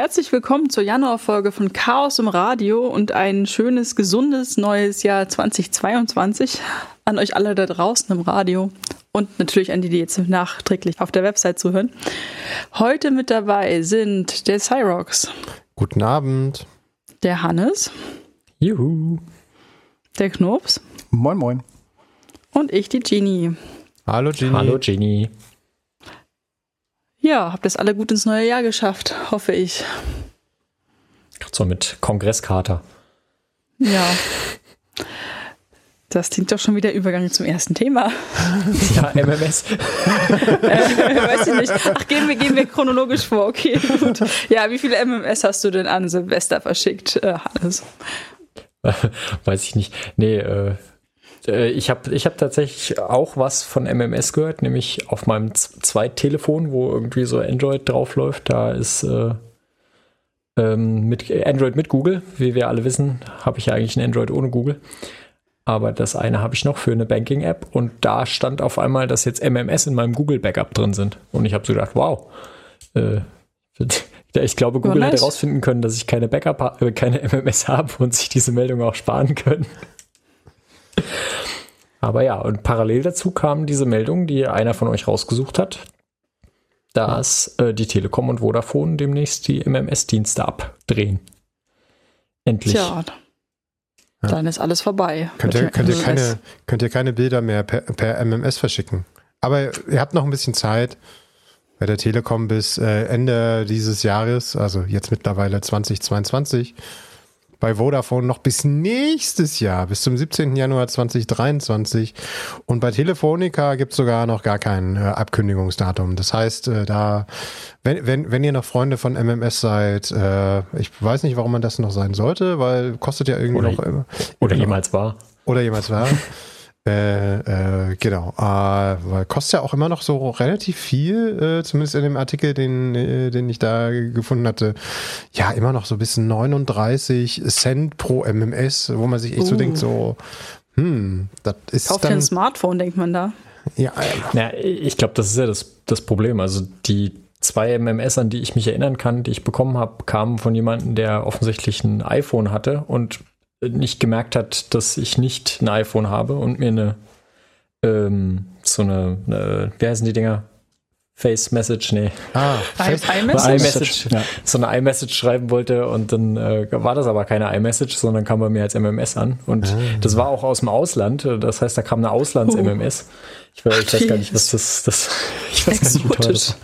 Herzlich willkommen zur Januarfolge von Chaos im Radio und ein schönes, gesundes neues Jahr 2022 an euch alle da draußen im Radio und natürlich an die, die jetzt nachträglich auf der Website zuhören. Heute mit dabei sind der Cyrox. Guten Abend. Der Hannes. Juhu. Der Knops. Moin, moin. Und ich, die Genie. Hallo Genie. Hallo Genie. Ja, habt ihr es alle gut ins neue Jahr geschafft, hoffe ich. So mit Kongresskater. Ja. Das klingt doch schon wieder Übergang zum ersten Thema. Ja, MMS. äh, weiß ich nicht. Ach, gehen wir, gehen wir chronologisch vor. Okay, gut. Ja, wie viele MMS hast du denn an Silvester verschickt, äh, Hannes? Weiß ich nicht. Nee, äh, äh, ich habe ich hab tatsächlich auch was von MMS gehört, nämlich auf meinem Zweittelefon, wo irgendwie so Android draufläuft. Da ist äh, ähm, mit Android mit Google. Wie wir alle wissen, habe ich ja eigentlich ein Android ohne Google. Aber das eine habe ich noch für eine Banking-App und da stand auf einmal, dass jetzt MMS in meinem Google-Backup drin sind. Und ich habe so gedacht, wow. Äh, ich glaube, Google oh, nice. hätte herausfinden können, dass ich keine Backup, äh, keine MMS habe und sich diese Meldung auch sparen können. Aber ja, und parallel dazu kam diese Meldung, die einer von euch rausgesucht hat, dass äh, die Telekom und Vodafone demnächst die MMS-Dienste abdrehen. Endlich. Tja, dann ist alles vorbei. Könnt ihr, könnt, ihr keine, könnt ihr keine Bilder mehr per, per MMS verschicken. Aber ihr habt noch ein bisschen Zeit bei der Telekom bis äh, Ende dieses Jahres, also jetzt mittlerweile 2022 bei Vodafone noch bis nächstes Jahr, bis zum 17. Januar 2023. Und bei Telefonica gibt es sogar noch gar kein äh, Abkündigungsdatum. Das heißt, äh, da, wenn, wenn, wenn ihr noch Freunde von MMS seid, äh, ich weiß nicht, warum man das noch sein sollte, weil kostet ja irgendwie oder, noch. Äh, oder jemals war. Oder jemals war. Äh, äh, genau, äh, weil kostet ja auch immer noch so relativ viel, äh, zumindest in dem Artikel, den, äh, den ich da gefunden hatte. Ja, immer noch so bis 39 Cent pro MMS, wo man sich echt uh. so denkt, so, hm, das ist Kauft dann... ein Smartphone, denkt man da. Ja, ja ich glaube, das ist ja das, das Problem. Also die zwei MMS, an die ich mich erinnern kann, die ich bekommen habe, kamen von jemandem, der offensichtlich ein iPhone hatte und nicht gemerkt hat, dass ich nicht ein iPhone habe und mir eine ähm, so eine, eine, wie heißen die Dinger? Face Message, nee. Ah, Face iMessage. iMessage ja. So eine iMessage schreiben wollte und dann äh, war das aber keine iMessage, sondern kam bei mir als MMS an. Und ah. das war auch aus dem Ausland. Das heißt, da kam eine Auslands-MMS. Uh. Ich, weiß, ich weiß gar nicht, was das, das ich weiß gar nicht, wie teuer das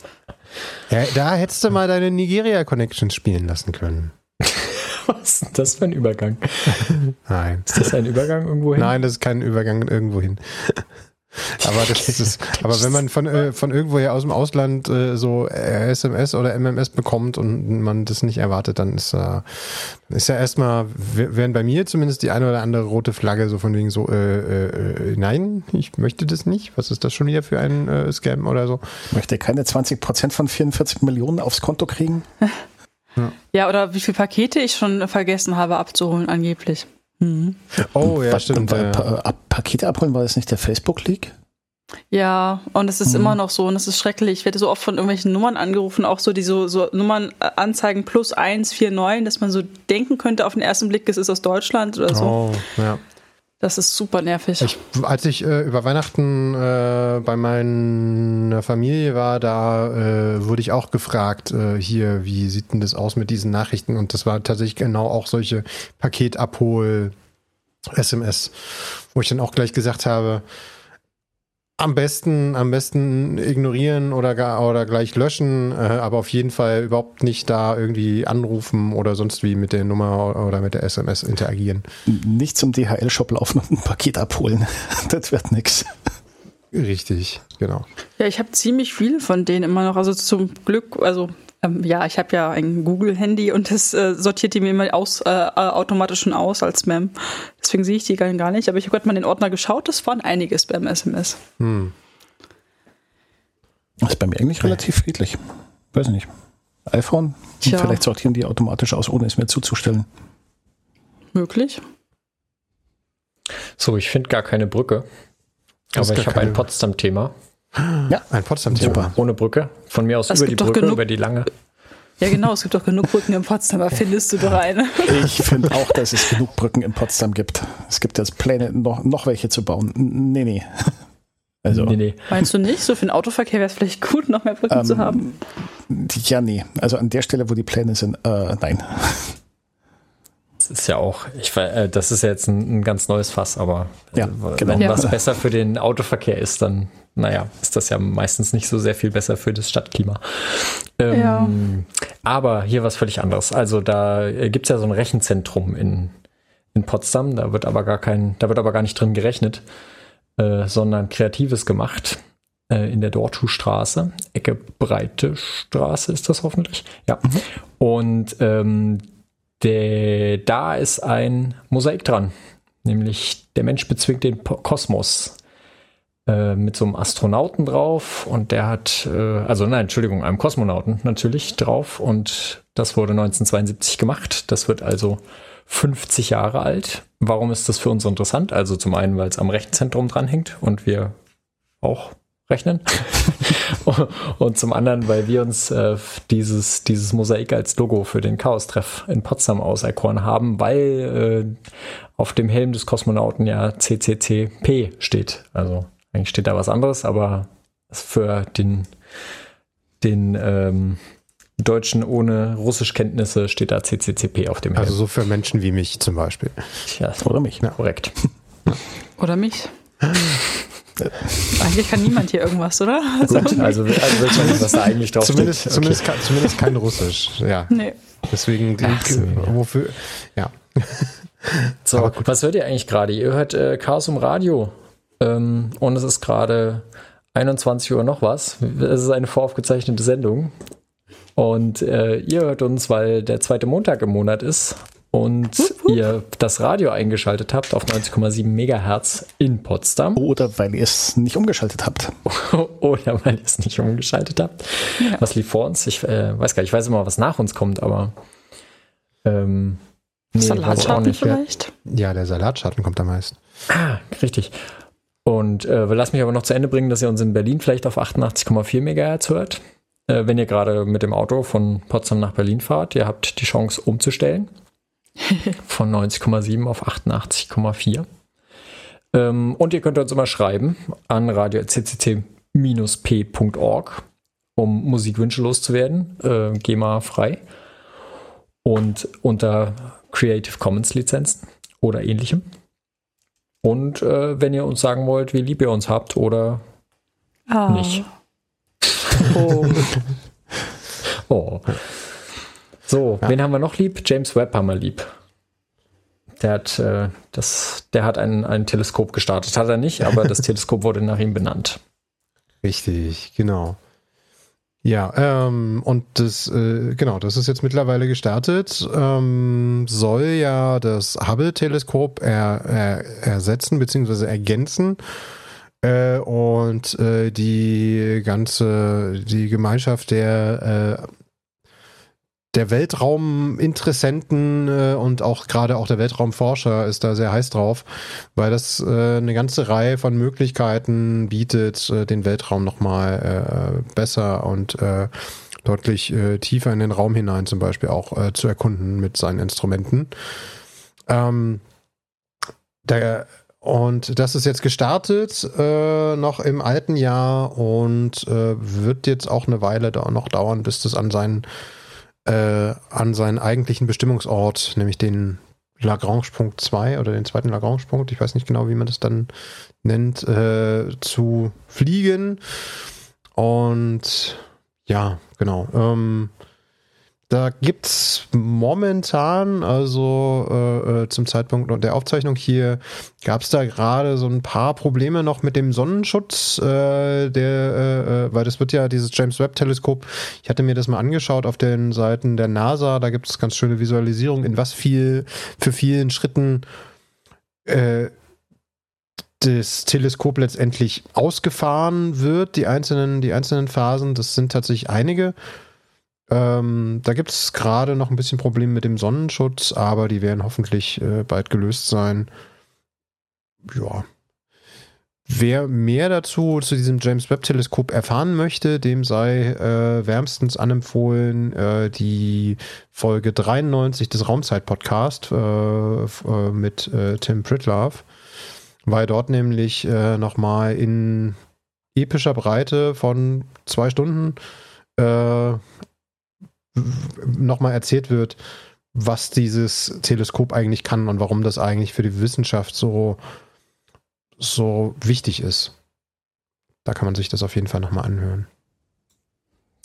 ja, Da hättest du mal deine Nigeria Connection spielen lassen können. Was ist das für ein Übergang? Nein. Ist das ein Übergang irgendwo hin? Nein, das ist kein Übergang irgendwo hin. aber das ist, aber wenn man von, äh, von irgendwoher aus dem Ausland äh, so äh, SMS oder MMS bekommt und man das nicht erwartet, dann ist, äh, ist ja erstmal, wären bei mir zumindest die eine oder andere rote Flagge so von wegen so, äh, äh, nein, ich möchte das nicht. Was ist das schon wieder für ein äh, Scam oder so? Ich möchte keine 20 Prozent von 44 Millionen aufs Konto kriegen. Ja. ja, oder wie viele Pakete ich schon vergessen habe abzuholen, angeblich. Mhm. Oh, ja, stimmt. Und, ja. Pakete abholen, war das nicht der Facebook-Leak? Ja, und es ist mhm. immer noch so und es ist schrecklich. Ich werde so oft von irgendwelchen Nummern angerufen, auch so die so, so Nummern äh, anzeigen plus 149, dass man so denken könnte auf den ersten Blick, es ist aus Deutschland oder so. Oh, ja. Das ist super nervig. Ich, als ich äh, über Weihnachten äh, bei meiner Familie war, da äh, wurde ich auch gefragt, äh, hier, wie sieht denn das aus mit diesen Nachrichten? Und das war tatsächlich genau auch solche Paketabhol-SMS, wo ich dann auch gleich gesagt habe, am besten, am besten ignorieren oder gar oder gleich löschen, äh, aber auf jeden Fall überhaupt nicht da irgendwie anrufen oder sonst wie mit der Nummer oder mit der SMS interagieren. Nicht zum DHL-Shop laufen und ein Paket abholen. das wird nix. Richtig, genau. Ja, ich habe ziemlich viele von denen immer noch. Also zum Glück, also ähm, ja, ich habe ja ein Google-Handy und das äh, sortiert die mir immer aus, äh, äh automatisch schon aus als Spam. Deswegen sehe ich die gar nicht. Aber ich habe gerade mal in den Ordner geschaut, das waren einige Spam-SMS. Hm. Das ist bei mir eigentlich relativ friedlich. Weiß nicht. iPhone, Tja. vielleicht sortieren die automatisch aus, ohne es mir zuzustellen. Möglich. So, ich finde gar keine Brücke. aber ich habe ein Potsdam-Thema. Ja, ein Potsdam-Thema. Ohne Brücke. Von mir aus das über die Brücke, über die lange. Ja, genau, es gibt doch genug Brücken in Potsdam, da findest du doch eine. Ich finde auch, dass es genug Brücken in Potsdam gibt. Es gibt jetzt Pläne, noch, noch welche zu bauen. Nee, nee. Also, nee, nee. Meinst du nicht? So für den Autoverkehr wäre es vielleicht gut, noch mehr Brücken ähm, zu haben? Ja, nee. Also an der Stelle, wo die Pläne sind, äh, nein. Das ist ja auch, ich, äh, das ist ja jetzt ein, ein ganz neues Fass, aber ja, äh, genau. wenn ja. was besser für den Autoverkehr ist, dann, naja, ist das ja meistens nicht so sehr viel besser für das Stadtklima. Ähm, ja. Aber hier was völlig anderes. Also da gibt es ja so ein Rechenzentrum in, in Potsdam, da wird aber gar kein, da wird aber gar nicht drin gerechnet, äh, sondern Kreatives gemacht äh, in der Dortschuhstraße, Ecke Breite Straße ist das hoffentlich. Ja. Mhm. Und ähm, der, da ist ein Mosaik dran, nämlich der Mensch bezwingt den Kosmos äh, mit so einem Astronauten drauf und der hat, äh, also nein, Entschuldigung, einem Kosmonauten natürlich drauf und das wurde 1972 gemacht. Das wird also 50 Jahre alt. Warum ist das für uns interessant? Also zum einen, weil es am Rechenzentrum dranhängt und wir auch rechnen. und zum anderen, weil wir uns äh, dieses, dieses Mosaik als Logo für den Chaos-Treff in Potsdam auserkoren haben, weil äh, auf dem Helm des Kosmonauten ja CCCP steht. Also eigentlich steht da was anderes, aber für den, den ähm, Deutschen ohne Russischkenntnisse steht da CCCP auf dem Helm. Also so für Menschen wie mich zum Beispiel. Ja, oder mich. Ja. Korrekt. Oder mich. Eigentlich kann niemand hier irgendwas, oder? Also, Gut, also, also willst nicht, was da eigentlich drauf zumindest, steht? Zumindest, okay. zumindest kein Russisch, ja. Nee. Deswegen, so, ja. wofür, ja. So, was hört ihr eigentlich gerade? Ihr hört äh, Chaos im Radio ähm, und es ist gerade 21 Uhr noch was. Es ist eine voraufgezeichnete Sendung und äh, ihr hört uns, weil der zweite Montag im Monat ist und hup, hup. ihr das Radio eingeschaltet habt auf 90,7 Megahertz in Potsdam. Oder weil ihr es nicht umgeschaltet habt. Oder weil ihr es nicht umgeschaltet habt. Ja. Was lief vor uns? Ich äh, weiß gar nicht, ich weiß immer, was nach uns kommt, aber ähm, nee, Salatschatten vielleicht? Ja, der Salatschatten kommt am meisten. Ah, richtig. Und äh, lass mich aber noch zu Ende bringen, dass ihr uns in Berlin vielleicht auf 88,4 Megahertz hört. Äh, wenn ihr gerade mit dem Auto von Potsdam nach Berlin fahrt, ihr habt die Chance umzustellen von 90,7 auf 88,4. Ähm, und ihr könnt uns immer schreiben an radio.ccc-p.org, um Musikwünsche loszuwerden, äh, GEMA frei und unter Creative Commons Lizenzen oder ähnlichem. Und äh, wenn ihr uns sagen wollt, wie lieb ihr uns habt oder oh. nicht. Oh. oh. So, ja. wen haben wir noch lieb? James Webb haben wir lieb. Der hat, äh, das, der hat ein, ein Teleskop gestartet. Hat er nicht, aber das Teleskop wurde nach ihm benannt. Richtig, genau. Ja, ähm, und das, äh, genau, das ist jetzt mittlerweile gestartet. Ähm, soll ja das Hubble-Teleskop er, er, ersetzen bzw. ergänzen. Äh, und äh, die ganze, die Gemeinschaft der äh, der Weltrauminteressenten äh, und auch gerade auch der Weltraumforscher ist da sehr heiß drauf, weil das äh, eine ganze Reihe von Möglichkeiten bietet, äh, den Weltraum nochmal äh, besser und äh, deutlich äh, tiefer in den Raum hinein zum Beispiel auch äh, zu erkunden mit seinen Instrumenten. Ähm, der und das ist jetzt gestartet, äh, noch im alten Jahr und äh, wird jetzt auch eine Weile da noch dauern, bis das an seinen äh, an seinen eigentlichen Bestimmungsort, nämlich den Lagrange-Punkt 2 oder den zweiten Lagrange-Punkt, ich weiß nicht genau, wie man das dann nennt, äh, zu fliegen. Und ja, genau. Ähm, da gibt's momentan, also äh, äh, zum Zeitpunkt der Aufzeichnung hier, gab's da gerade so ein paar Probleme noch mit dem Sonnenschutz, äh, der, äh, äh, weil das wird ja dieses James Webb Teleskop. Ich hatte mir das mal angeschaut auf den Seiten der NASA. Da gibt es ganz schöne Visualisierung, in was viel für vielen Schritten äh, das Teleskop letztendlich ausgefahren wird. Die einzelnen, die einzelnen Phasen, das sind tatsächlich einige. Ähm, da gibt es gerade noch ein bisschen Probleme mit dem Sonnenschutz, aber die werden hoffentlich äh, bald gelöst sein. Ja. Wer mehr dazu zu diesem James Webb Teleskop erfahren möchte, dem sei äh, wärmstens anempfohlen äh, die Folge 93 des Raumzeit Podcast äh, äh, mit äh, Tim Pritlove, weil dort nämlich äh, nochmal in epischer Breite von zwei Stunden nochmal erzählt wird, was dieses Teleskop eigentlich kann und warum das eigentlich für die Wissenschaft so so wichtig ist. Da kann man sich das auf jeden Fall nochmal anhören.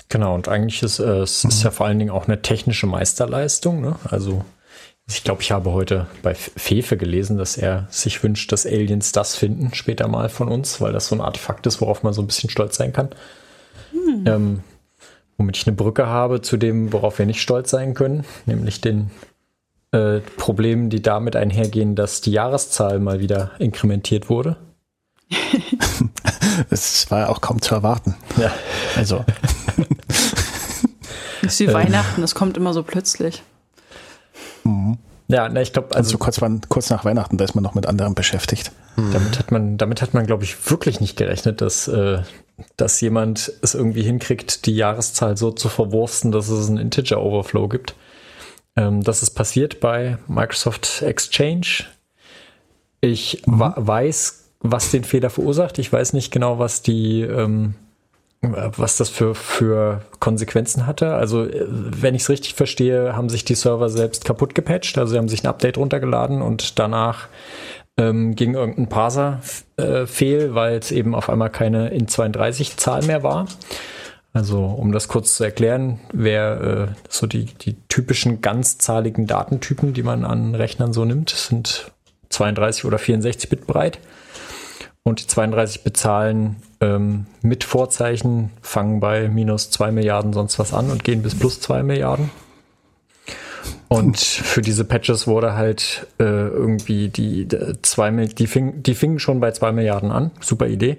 Genau, und eigentlich ist äh, es ist ja vor allen Dingen auch eine technische Meisterleistung. Ne? Also ich glaube, ich habe heute bei Fefe gelesen, dass er sich wünscht, dass Aliens das finden, später mal von uns, weil das so ein Artefakt ist, worauf man so ein bisschen stolz sein kann. Hm. Ähm, womit ich eine Brücke habe zu dem, worauf wir nicht stolz sein können, nämlich den äh, Problemen, die damit einhergehen, dass die Jahreszahl mal wieder inkrementiert wurde. das war ja auch kaum zu erwarten. Ja. Also. Ist wie ähm. Weihnachten, das kommt immer so plötzlich. Mhm. Ja, na, ich glaube, also, also kurz, kurz, nach Weihnachten, da ist man noch mit anderen beschäftigt. Mhm. Damit hat man, damit hat man, glaube ich, wirklich nicht gerechnet, dass, äh, dass jemand es irgendwie hinkriegt, die Jahreszahl so zu verwursten, dass es einen Integer-Overflow gibt. Ähm, das ist passiert bei Microsoft Exchange. Ich mhm. weiß, was den Fehler verursacht. Ich weiß nicht genau, was die, ähm, was das für, für Konsequenzen hatte. Also, äh, wenn ich es richtig verstehe, haben sich die Server selbst kaputt gepatcht. Also, sie haben sich ein Update runtergeladen und danach ähm, ging irgendein Parser äh, fehl, weil es eben auf einmal keine in 32 Zahl mehr war. Also um das kurz zu erklären, wer äh, so die, die typischen ganzzahligen Datentypen, die man an Rechnern so nimmt, sind 32 oder 64 Bit breit. Und die 32 Bezahlen ähm, mit Vorzeichen fangen bei minus 2 Milliarden sonst was an und gehen bis plus 2 Milliarden. Und für diese Patches wurde halt äh, irgendwie die, die, zwei, die, fing, die fingen schon bei 2 Milliarden an. Super Idee.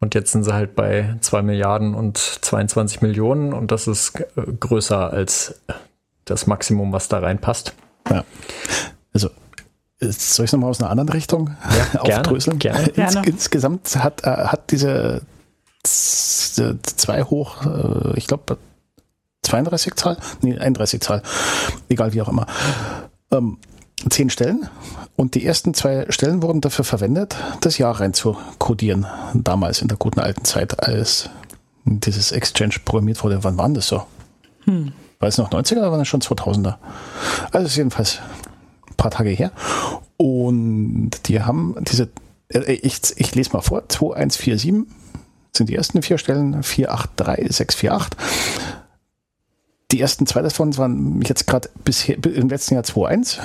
Und jetzt sind sie halt bei 2 Milliarden und 22 Millionen und das ist äh, größer als das Maximum, was da reinpasst. Ja. Also soll ich es nochmal aus einer anderen Richtung ja, aufdröseln? Gerne, gerne. Ins, insgesamt hat, äh, hat diese 2 hoch, äh, ich glaube 32 Zahl, nee 31 Zahl, egal wie auch immer, ähm, zehn Stellen und die ersten zwei Stellen wurden dafür verwendet, das Jahr rein zu codieren. Damals in der guten alten Zeit, als dieses Exchange programmiert wurde. Wann waren das so? Hm. War es noch 90er oder waren es schon 2000er? Also ist jedenfalls ein paar Tage her. Und die haben diese, äh, ich, ich lese mal vor, 2147 sind die ersten vier Stellen, 483, 648 die ersten zwei davon waren jetzt gerade bisher im letzten Jahr 2.1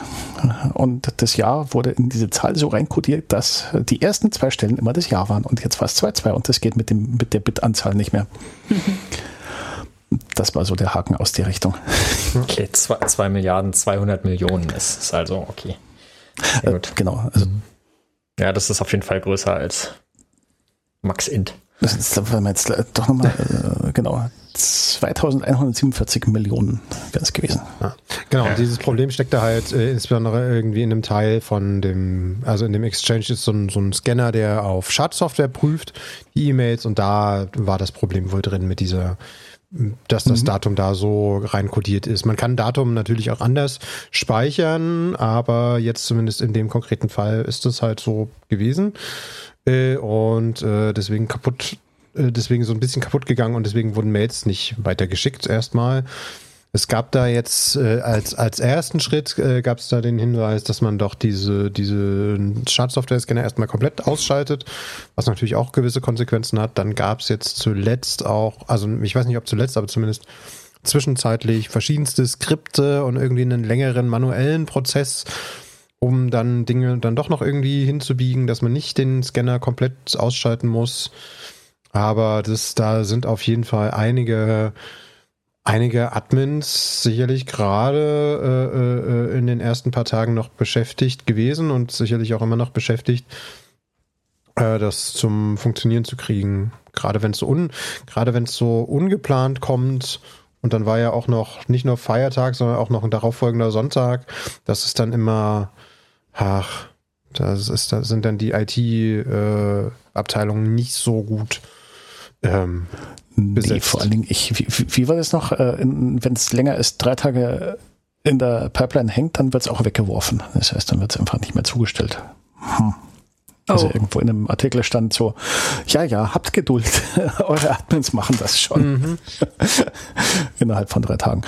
und das Jahr wurde in diese Zahl so reinkodiert, dass die ersten zwei Stellen immer das Jahr waren und jetzt war es 2.2 und das geht mit, dem, mit der Bitanzahl nicht mehr. Das war so der Haken aus der Richtung. Okay, 2 Milliarden 200 Millionen ist, ist also okay. Äh, genau. Also, ja, das ist auf jeden Fall größer als Max Int. Das ist, wenn jetzt doch nochmal, äh, genau, 2147 Millionen wäre es gewesen. Ja. Genau, dieses Problem steckt da halt äh, insbesondere irgendwie in einem Teil von dem, also in dem Exchange ist so ein, so ein Scanner, der auf Schadsoftware prüft, die E-Mails und da war das Problem wohl drin mit dieser dass das mhm. Datum da so reinkodiert ist. Man kann Datum natürlich auch anders speichern, aber jetzt zumindest in dem konkreten Fall ist es halt so gewesen äh, und äh, deswegen kaputt äh, deswegen so ein bisschen kaputt gegangen und deswegen wurden Mails nicht weitergeschickt erstmal. Es gab da jetzt äh, als, als ersten Schritt äh, gab es da den Hinweis, dass man doch diese, diese Schadsoftware-Scanner erstmal komplett ausschaltet, was natürlich auch gewisse Konsequenzen hat. Dann gab es jetzt zuletzt auch, also ich weiß nicht, ob zuletzt, aber zumindest zwischenzeitlich verschiedenste Skripte und irgendwie einen längeren manuellen Prozess, um dann Dinge dann doch noch irgendwie hinzubiegen, dass man nicht den Scanner komplett ausschalten muss. Aber das, da sind auf jeden Fall einige, einige Admins sicherlich gerade äh, äh, in den ersten paar Tagen noch beschäftigt gewesen und sicherlich auch immer noch beschäftigt, äh, das zum Funktionieren zu kriegen. Gerade wenn es so un, so ungeplant kommt. Und dann war ja auch noch nicht nur Feiertag, sondern auch noch ein darauffolgender Sonntag. Das ist dann immer, ach, das ist, da sind dann die IT, äh, nicht so gut ähm, Nee, besetzt. vor allen Dingen, ich, wie, wie war das noch? Äh, Wenn es länger als drei Tage in der Pipeline hängt, dann wird es auch weggeworfen. Das heißt, dann wird es einfach nicht mehr zugestellt. Hm. Also Oh. irgendwo in einem Artikel stand so, ja, ja, habt Geduld. Eure Admins machen das schon. Innerhalb von drei Tagen.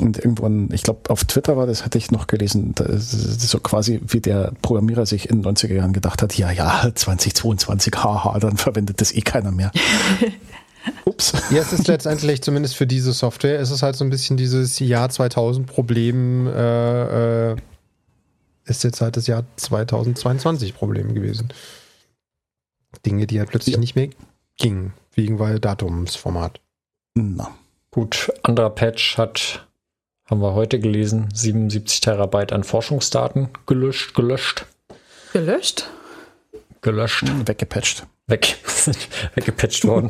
Und irgendwann, ich glaube, auf Twitter war das, hatte ich noch gelesen, ist so quasi wie der Programmierer sich in den 90er Jahren gedacht hat, ja, ja, 2022, haha, dann verwendet das eh keiner mehr. Ups. Ja, es ist letztendlich zumindest für diese Software, ist es halt so ein bisschen dieses Jahr 2000 Problem, äh, äh, ist jetzt halt das Jahr 2022 Problem gewesen. Dinge, die halt plötzlich Ja. nicht mehr gingen, wegen weil Datumsformat. Na. Gut, anderer Patch hat, haben wir heute gelesen, 77 Terabyte an Forschungsdaten gelöscht, gelöscht, Gelöscht? gelöscht, weggepatcht. weg, weggepatcht worden.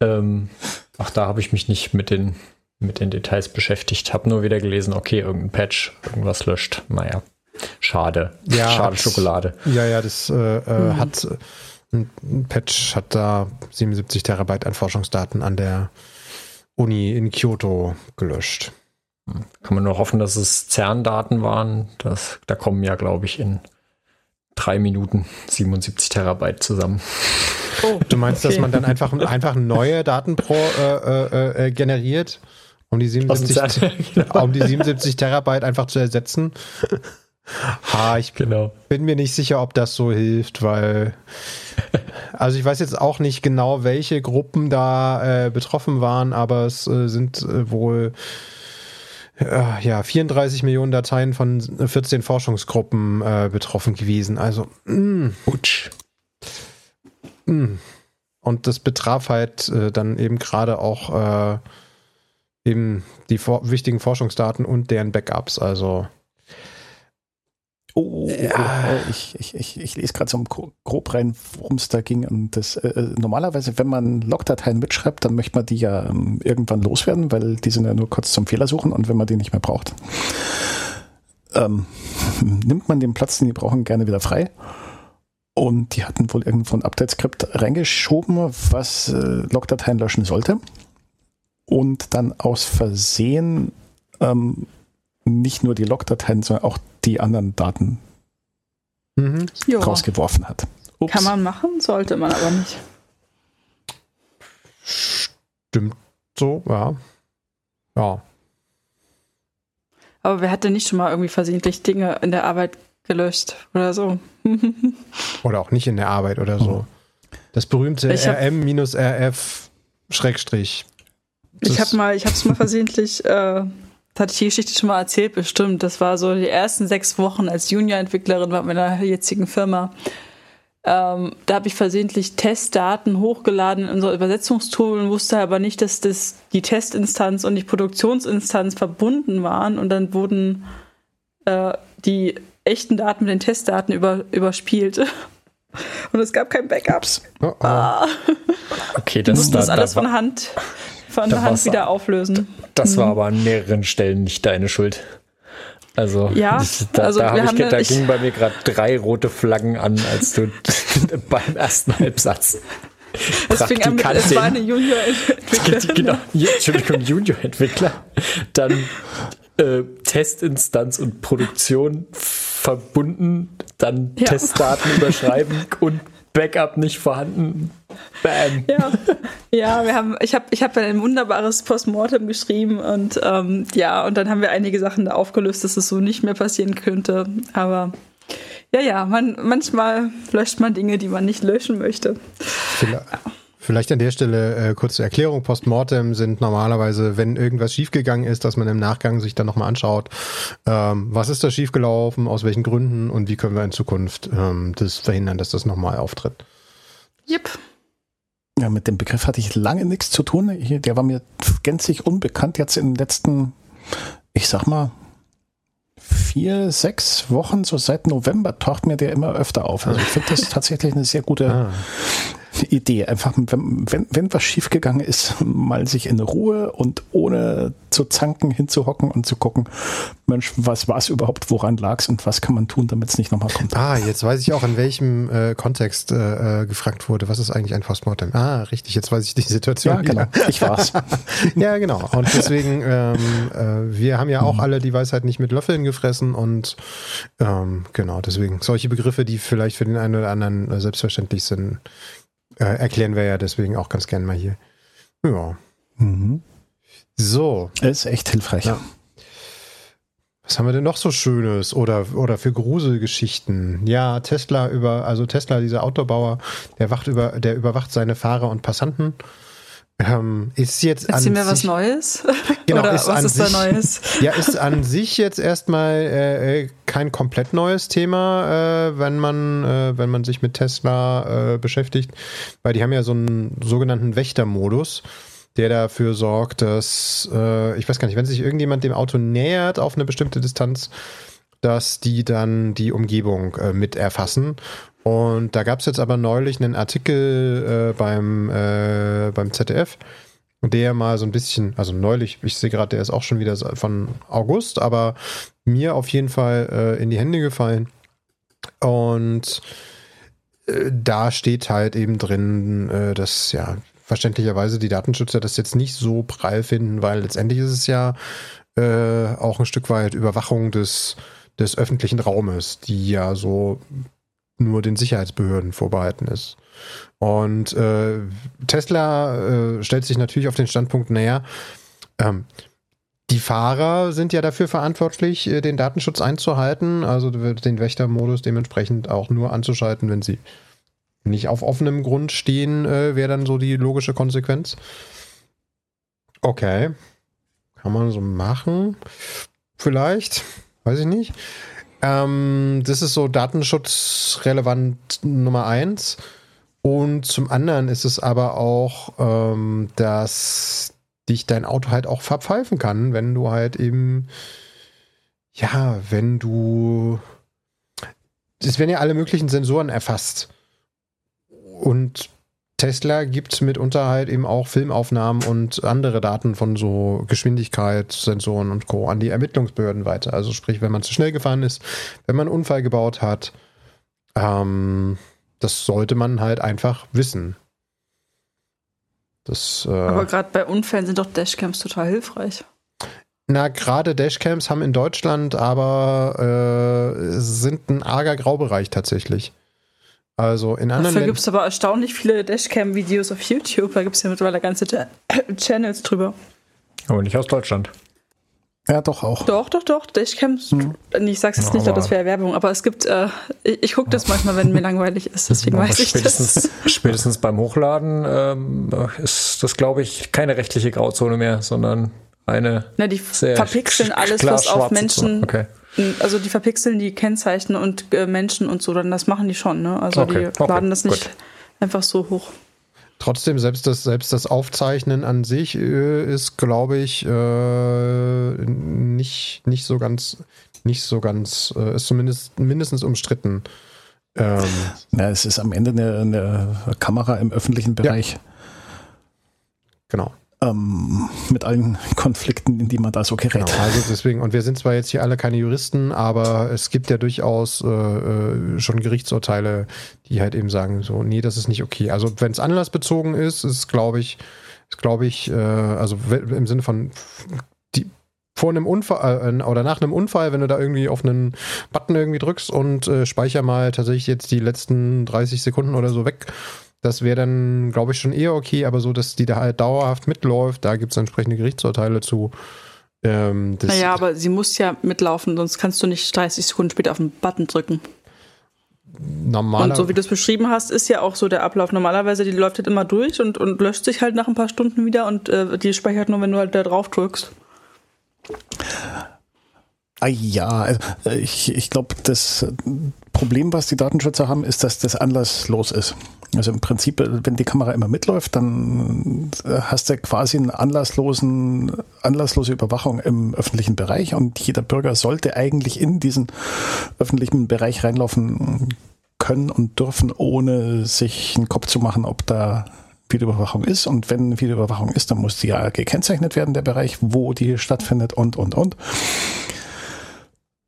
ähm, auch da habe ich mich nicht mit den, mit den Details beschäftigt. Habe nur wieder gelesen, okay, irgendein Patch, irgendwas löscht. Naja, schade. Ja, schade das- Schokolade. Ja, ja, das äh, äh, hat äh, ein Patch hat da 77 Terabyte an Forschungsdaten an der Uni in Kyoto gelöscht. Kann man nur hoffen, dass es CERN-Daten waren. Das, da kommen ja, glaube ich, in drei Minuten 77 Terabyte zusammen. Oh, Du meinst, dass okay. man dann einfach, einfach neue Daten pro äh, äh, äh, generiert, um die, Aus dem 77, CERN, genau. um die 77 Terabyte einfach zu ersetzen? Ha, ich Genau. bin mir nicht sicher, ob das so hilft, weil also ich weiß jetzt auch nicht genau, welche Gruppen da äh, betroffen waren, aber es äh, sind äh, wohl äh, ja 34 Millionen Dateien von 14 Forschungsgruppen äh, betroffen gewesen. Also mh, Utsch. mh. und das betraf halt äh, dann eben gerade auch äh, eben die for wichtigen Forschungsdaten und deren Backups. Also Oh, äh, ich, ich, ich, ich lese gerade so gro- grob rein, worum es da ging. Und das, äh, äh, normalerweise, wenn man Logdateien mitschreibt, dann möchte man die ja ähm, irgendwann loswerden, weil die sind ja nur kurz zum Fehlersuchen und wenn man die nicht mehr braucht, ähm, nimmt man den Platz, den die brauchen, gerne wieder frei. Und die hatten wohl irgendwo ein Update-Skript reingeschoben, was äh, Logdateien löschen sollte. Und dann aus Versehen ähm, nicht nur die Logdateien, sondern auch die anderen Daten mhm. Ja, rausgeworfen hat. Ups. kann man machen, sollte man aber nicht. stimmt so, ja. Ja. Aber wer hat denn nicht schon mal irgendwie versehentlich Dinge in der Arbeit gelöscht oder so? Oder auch nicht in der Arbeit oder so. Das berühmte Ich hab- RM-RF Schrägstrich. Ich habe mal, ich habe es mal versehentlich, äh, das hatte ich die Geschichte schon mal erzählt, bestimmt. Das war so die ersten sechs Wochen als Junior-Entwicklerin bei meiner jetzigen Firma. Ähm, da habe ich versehentlich Testdaten hochgeladen in unser Übersetzungstool und wusste aber nicht, dass das die Testinstanz und die Produktionsinstanz verbunden waren und dann wurden äh, die echten Daten mit den Testdaten über, überspielt. Und es gab kein Backups. Oh, oh. Ah, Okay, das, musste da, das da alles von war, Hand, von da der Hand wieder auflösen. das war aber an mehreren Stellen nicht deine Schuld. Also, Ja, da, also da, hab ich, da gingen bei mir gerade drei rote Flaggen an, als du beim ersten Halbsatz. Es fing an mit, es war eine Junior-Entwicklerin. genau, Entschuldigung, Junior-Entwickler. Dann äh, Testinstanz und Produktion verbunden, dann Ja. Testdaten überschreiben und Backup nicht vorhanden. Bam. Ja, ja, wir haben, ich habe ich hab dann ein wunderbares Postmortem geschrieben und ähm, ja, und dann haben wir einige Sachen da aufgelöst, dass es so nicht mehr passieren könnte. Aber ja, ja, man, manchmal löscht man Dinge, die man nicht löschen möchte. Vielleicht, vielleicht an der Stelle äh, kurze Erklärung. Postmortem sind normalerweise, wenn irgendwas schiefgegangen ist, dass man im Nachgang sich dann nochmal anschaut, ähm, was ist da schiefgelaufen, aus welchen Gründen und wie können wir in Zukunft ähm, das verhindern, dass das nochmal auftritt. Yep. Ja, mit dem Begriff hatte ich lange nichts zu tun. Der war mir gänzlich unbekannt. Jetzt in den letzten, ich sag mal, vier, sechs Wochen, so seit November, taucht mir der immer öfter auf. Also ich finde das tatsächlich eine sehr gute, Ah. Idee. Einfach, wenn, wenn, was schiefgegangen ist, mal sich in Ruhe und ohne zu zanken hinzuhocken und zu gucken, Mensch, was war es überhaupt, woran lag es und was kann man tun, damit es nicht nochmal kommt. Ah, jetzt weiß ich auch, in welchem äh, Kontext äh, äh gefragt wurde, was ist eigentlich ein Postmortem? Ah, richtig, jetzt weiß ich die Situation. Ja, genau, ich war's. ja, genau. Und deswegen, ähm, äh, wir haben ja auch mhm. alle die Weisheit nicht mit Löffeln gefressen und ähm, genau, deswegen solche Begriffe, die vielleicht für den einen oder anderen äh, selbstverständlich sind, äh, erklären wir ja deswegen auch ganz gern mal hier. Ja. Mhm. So. ist echt hilfreich. Ja. Was haben wir denn noch so Schönes oder, oder für Gruselgeschichten? Ja, Tesla über, also Tesla, dieser Autobauer, der wacht über, der überwacht seine Fahrer und Passanten. Ähm, ist jetzt Erzähl mir was Neues? Genau, Oder ist was ist sich, da Neues? Ja, ist an sich jetzt erstmal äh, äh, kein komplett neues Thema, äh, wenn man, äh, wenn man sich mit Tesla äh, beschäftigt, weil die haben ja so einen sogenannten Wächtermodus der dafür sorgt, dass, äh, ich weiß gar nicht, wenn sich irgendjemand dem Auto nähert auf eine bestimmte Distanz, dass die dann die Umgebung äh, mit erfassen. Und da gab es jetzt aber neulich einen Artikel äh, beim, äh, beim ZDF, der mal so ein bisschen, also neulich, ich sehe gerade, der ist auch schon wieder von August, aber mir auf jeden Fall äh, in die Hände gefallen. Und äh, da steht halt eben drin, äh, dass ja verständlicherweise die Datenschützer das jetzt nicht so prall finden, weil letztendlich ist es ja äh, auch ein Stück weit Überwachung des, des öffentlichen Raumes, die ja so nur den Sicherheitsbehörden vorbehalten ist. Und äh, Tesla äh, stellt sich natürlich auf den Standpunkt, naja, ähm, die Fahrer sind ja dafür verantwortlich, äh, den Datenschutz einzuhalten, also den Wächtermodus dementsprechend auch nur anzuschalten, wenn sie nicht auf offenem Grund stehen, äh, wäre dann so die logische Konsequenz. Okay. Kann man so machen. Vielleicht. Weiß ich nicht. Ähm, das ist so datenschutzrelevant Nummer eins. Und zum anderen ist es aber auch, ähm, dass dich dein Auto halt auch verpfeifen kann, wenn du halt eben, ja, wenn du, es werden ja alle möglichen Sensoren erfasst. Und Tesla gibt mitunter halt eben auch Filmaufnahmen und andere Daten von so Geschwindigkeitssensoren und Co. an die Ermittlungsbehörden weiter. Also sprich, wenn man zu schnell gefahren ist, wenn man einen Unfall gebaut hat, ähm, das sollte man halt einfach wissen. Das, äh, Aber gerade bei Unfällen sind doch Dashcams total hilfreich. Na, gerade Dashcams haben in Deutschland aber äh, sind ein arger Graubereich tatsächlich. Also in anderen Dafür gibt es aber erstaunlich viele Dashcam-Videos auf YouTube. Da gibt es ja mittlerweile ganze Channels drüber. Aber nicht aus Deutschland. Ja, doch auch. Doch, doch, doch. Dashcams. Hm. Ich sag's jetzt nicht, das wäre Werbung, aber es gibt, äh, ich, ich gucke das manchmal, wenn mir langweilig ist, deswegen weiß ich spätestens, das. Spätestens beim Hochladen ähm, ist das, glaube ich, keine rechtliche Grauzone mehr, sondern eine. Na, die verpixeln alles, was auf Menschen. Okay also die verpixeln die Kennzeichen und äh, Menschen und so, dann das machen die schon, ne? Also okay, die okay, laden das nicht gut. einfach so hoch. Trotzdem, selbst das, selbst das Aufzeichnen an sich äh, ist, glaube ich, äh, nicht, nicht so ganz, nicht so ganz, äh, ist zumindest mindestens umstritten. Ähm, Na, es ist am Ende eine, eine Kamera im öffentlichen Bereich. Ja. Genau ähm, mit allen Konflikten, in die man da so gerät. Genau, also deswegen, und wir sind zwar jetzt hier alle keine Juristen, aber es gibt ja durchaus äh, äh schon Gerichtsurteile, die halt eben sagen, so, nee, das ist nicht okay. Also wenn es anlassbezogen ist, ist glaube ich, ist glaube ich, äh, also im Sinne von die vor einem Unfall äh, oder nach einem Unfall, wenn du da irgendwie auf einen Button irgendwie drückst und äh, speicher mal tatsächlich jetzt die letzten 30 Sekunden oder so weg das wäre dann, glaube ich, schon eher okay, aber so, dass die da halt dauerhaft mitläuft, da gibt es entsprechende Gerichtsurteile zu. Ähm, naja, aber sie muss ja mitlaufen, sonst kannst du nicht 30 Sekunden später auf den Button drücken. Normaler und so wie du es beschrieben hast, ist ja auch so der Ablauf. Normalerweise, die läuft halt immer durch und, und löscht sich halt nach ein paar Stunden wieder und äh, die speichert nur, wenn du halt da drauf drückst. Ah ja, also, äh, ich, ich glaube, das Problem, was die Datenschützer haben, ist, dass das anlasslos ist. Also im Prinzip, wenn die Kamera immer mitläuft, dann äh, hast du quasi eine anlasslosen, anlasslose Überwachung im öffentlichen Bereich und jeder Bürger sollte eigentlich in diesen öffentlichen Bereich reinlaufen können und dürfen, ohne sich einen Kopf zu machen, ob da Videoüberwachung ist. Und wenn Videoüberwachung ist, dann muss die ja gekennzeichnet werden, der Bereich, wo die stattfindet und, und, und.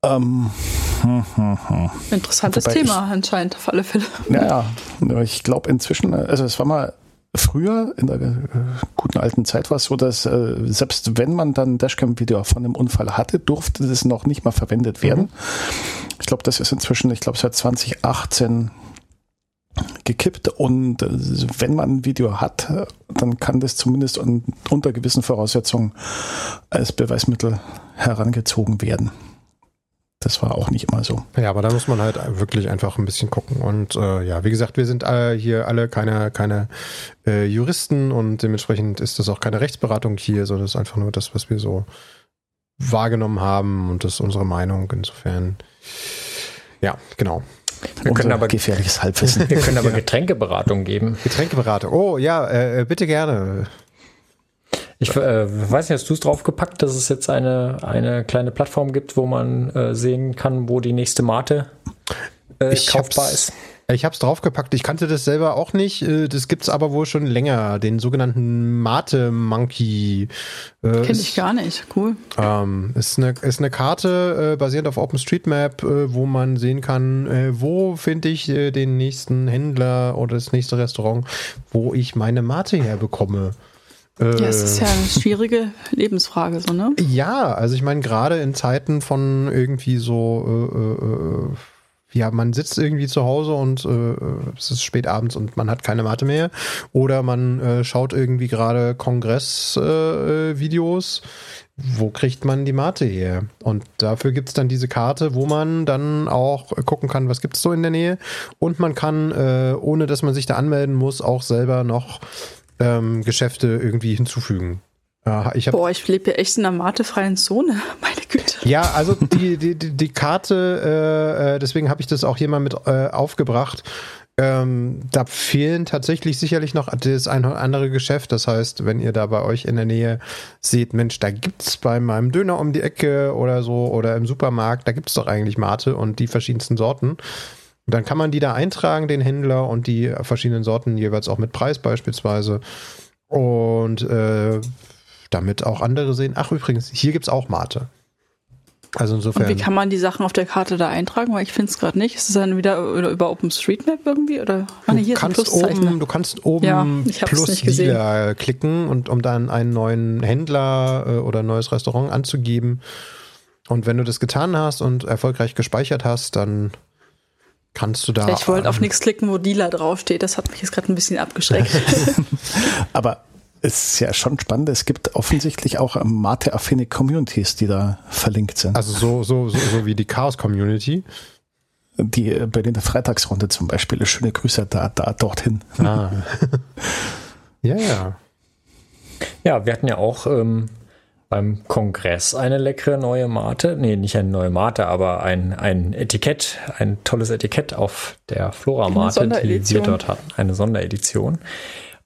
Ähm, hm, hm, hm. Interessantes Wobei Thema ich, anscheinend, auf alle Fälle. Ja, ja. Ich glaube inzwischen, also es war mal früher, in der äh, guten alten Zeit war es so, dass äh, selbst wenn man dann Dashcam-Video von einem Unfall hatte, durfte das noch nicht mal verwendet werden. Mhm. Ich glaube, das ist inzwischen, ich glaube, seit 2018 gekippt und äh, wenn man ein Video hat, dann kann das zumindest unter gewissen Voraussetzungen als Beweismittel herangezogen werden. Das war auch nicht immer so. Ja, aber da muss man halt wirklich einfach ein bisschen gucken. Und äh, ja, wie gesagt, wir sind alle hier alle keine, keine äh, Juristen und dementsprechend ist das auch keine Rechtsberatung hier, sondern es ist einfach nur das, was wir so wahrgenommen haben und das ist unsere Meinung. Insofern, ja, genau. Wir können aber gefährliches Halbwissen. Wir können aber Getränkeberatung geben. Getränkeberatung. Oh ja, äh, bitte gerne. Ich äh, weiß nicht, hast du es draufgepackt, dass es jetzt eine, eine kleine Plattform gibt, wo man äh, sehen kann, wo die nächste Mate äh, ich kaufbar ist? Ich habe es draufgepackt. Ich kannte das selber auch nicht. Äh, das gibt's aber wohl schon länger. Den sogenannten Mate Monkey. Äh, Kenne ich gar nicht. Cool. Ähm, ist eine ist eine Karte äh, basierend auf OpenStreetMap, äh, wo man sehen kann, äh, wo finde ich äh, den nächsten Händler oder das nächste Restaurant, wo ich meine Mate herbekomme. Ja, es ist ja eine schwierige Lebensfrage, so, ne? Ja, also ich meine, gerade in Zeiten von irgendwie so, äh, äh, ja, man sitzt irgendwie zu Hause und äh, es ist spät abends und man hat keine Mate mehr. Oder man äh, schaut irgendwie gerade Kongressvideos. Äh, wo kriegt man die Mate her? Und dafür gibt es dann diese Karte, wo man dann auch gucken kann, was gibt es so in der Nähe. Und man kann, äh, ohne dass man sich da anmelden muss, auch selber noch ähm, Geschäfte irgendwie hinzufügen. Äh, ich hab, Boah, ich lebe ja echt in einer matefreien Zone, meine Güte. Ja, also die, die, die Karte, äh, äh, deswegen habe ich das auch hier mal mit äh, aufgebracht. Ähm, da fehlen tatsächlich sicherlich noch das ein oder andere Geschäft. Das heißt, wenn ihr da bei euch in der Nähe seht, Mensch, da gibt's bei meinem Döner um die Ecke oder so oder im Supermarkt, da gibt's doch eigentlich Mate und die verschiedensten Sorten. Und dann kann man die da eintragen, den Händler und die verschiedenen Sorten jeweils auch mit Preis beispielsweise. Und äh, damit auch andere sehen, ach übrigens, hier gibt es auch Mate. Also insofern. Und wie kann man die Sachen auf der Karte da eintragen? Weil ich finde es gerade nicht. Ist es dann wieder über OpenStreetMap irgendwie? Oder? Ah, nee, hier du, kannst oben, du kannst oben ja, Plus Dealer klicken und um dann einen neuen Händler äh, oder ein neues Restaurant anzugeben. Und wenn du das getan hast und erfolgreich gespeichert hast, dann kannst du da. Ich wollte auf nichts klicken, wo Dealer draufsteht. Das hat mich jetzt gerade ein bisschen abgeschreckt. Aber es ist ja schon spannend. Es gibt offensichtlich auch Mate-affine Communities, die da verlinkt sind. Also so, so, so, so wie die Chaos-Community. Die äh, bei der Freitagsrunde zum Beispiel. Schöne Grüße da, da dorthin. Ah. ja, ja. Ja, wir hatten ja auch ähm, beim Kongress eine leckere neue Mate. Nee, nicht eine neue Mate, aber ein, ein Etikett, ein tolles Etikett auf der Flora-Mate, die wir dort hatten. Eine Sonderedition.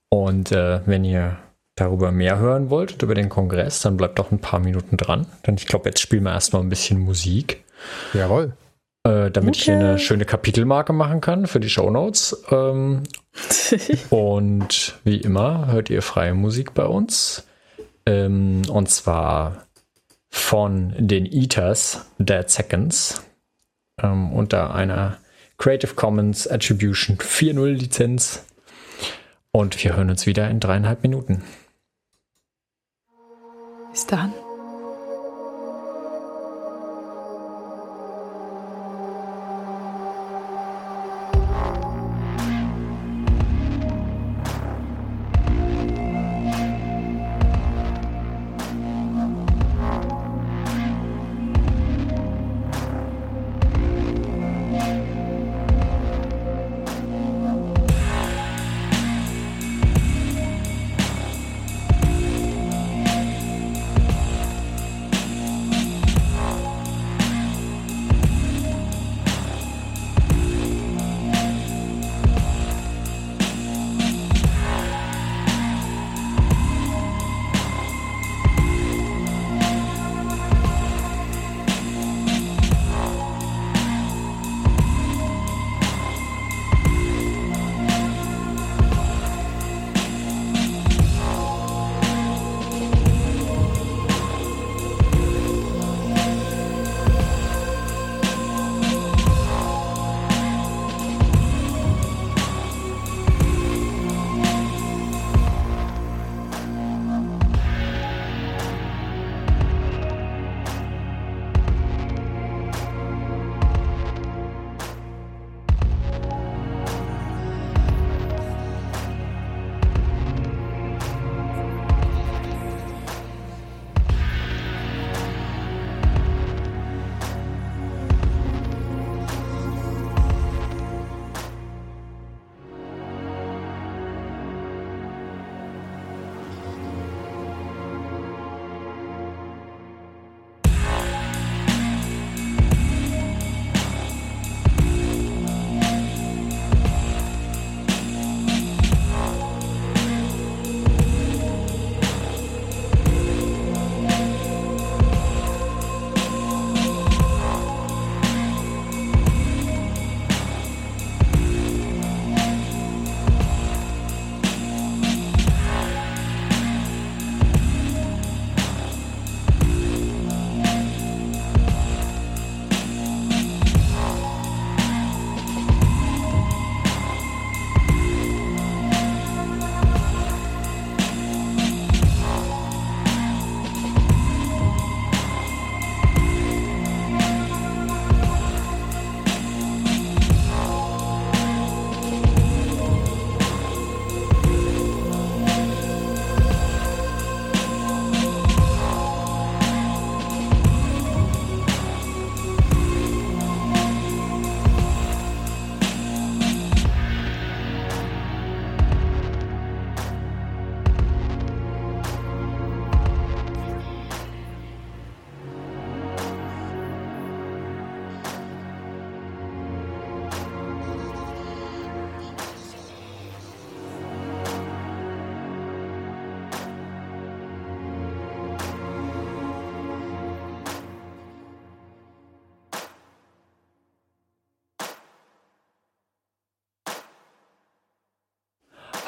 Und äh, wenn ihr darüber mehr hören wollt, über den Kongress, dann bleibt doch ein paar Minuten dran. Denn ich glaube, jetzt spielen wir erstmal ein bisschen Musik. Jawohl. Äh, damit okay. ich hier eine schöne Kapitelmarke machen kann für die Show Notes. Ähm, und wie immer hört ihr freie Musik bei uns. Ähm, und zwar von den Eaters, Dead Seconds, ähm, unter einer Creative Commons Attribution 4.0 Lizenz. Und wir hören uns wieder in dreieinhalb Minuten. Bis dann.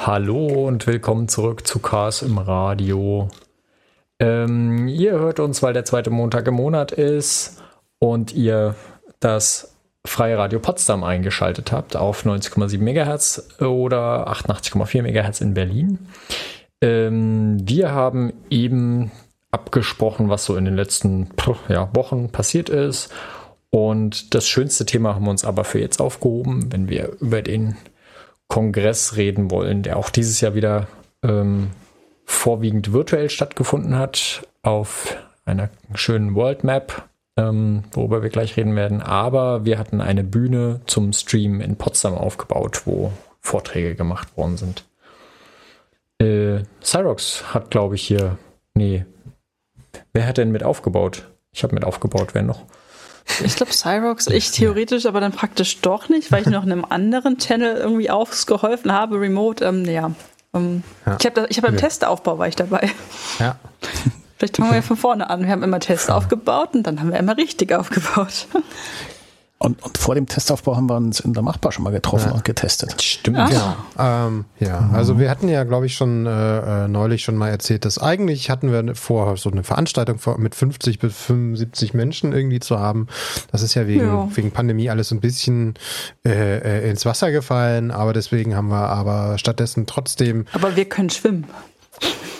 Hallo und willkommen zurück zu Cars im Radio. Ähm, ihr hört uns, weil der zweite Montag im Monat ist und ihr das Freie Radio Potsdam eingeschaltet habt auf 90,7 MHz oder 88,4 MHz in Berlin. Ähm, wir haben eben abgesprochen, was so in den letzten ja, Wochen passiert ist. Und das schönste Thema haben wir uns aber für jetzt aufgehoben, wenn wir über den Kongress reden wollen, der auch dieses Jahr wieder ähm, vorwiegend virtuell stattgefunden hat auf einer schönen World Map, ähm, worüber wir gleich reden werden. Aber wir hatten eine Bühne zum Stream in Potsdam aufgebaut, wo Vorträge gemacht worden sind. Äh, Cyrox hat, glaube ich, hier. Nee. Wer hat denn mit aufgebaut? Ich habe mit aufgebaut, wer noch? Ich glaube Cyrox, ich theoretisch, aber dann praktisch doch nicht, weil ich noch einem anderen Channel irgendwie ausgeholfen habe, remote. Ähm, ja. Ähm, ja. Ich habe hab beim ja. Testaufbau war ich dabei. Ja. Vielleicht fangen wir ja von vorne an. Wir haben immer Tests aufgebaut und dann haben wir immer richtig aufgebaut. Und, und, vor dem Testaufbau haben wir uns in der Machbar schon mal getroffen ja. und getestet. Stimmt. Ah. Ja, ähm, ja. Mhm. also wir hatten ja, glaube ich, schon äh, äh, neulich schon mal erzählt, dass eigentlich hatten wir vor, so eine Veranstaltung mit 50 bis 75 Menschen irgendwie zu haben. Das ist ja wegen, ja. wegen Pandemie alles ein bisschen äh, äh, ins Wasser gefallen, aber deswegen haben wir aber stattdessen trotzdem. Aber wir können schwimmen.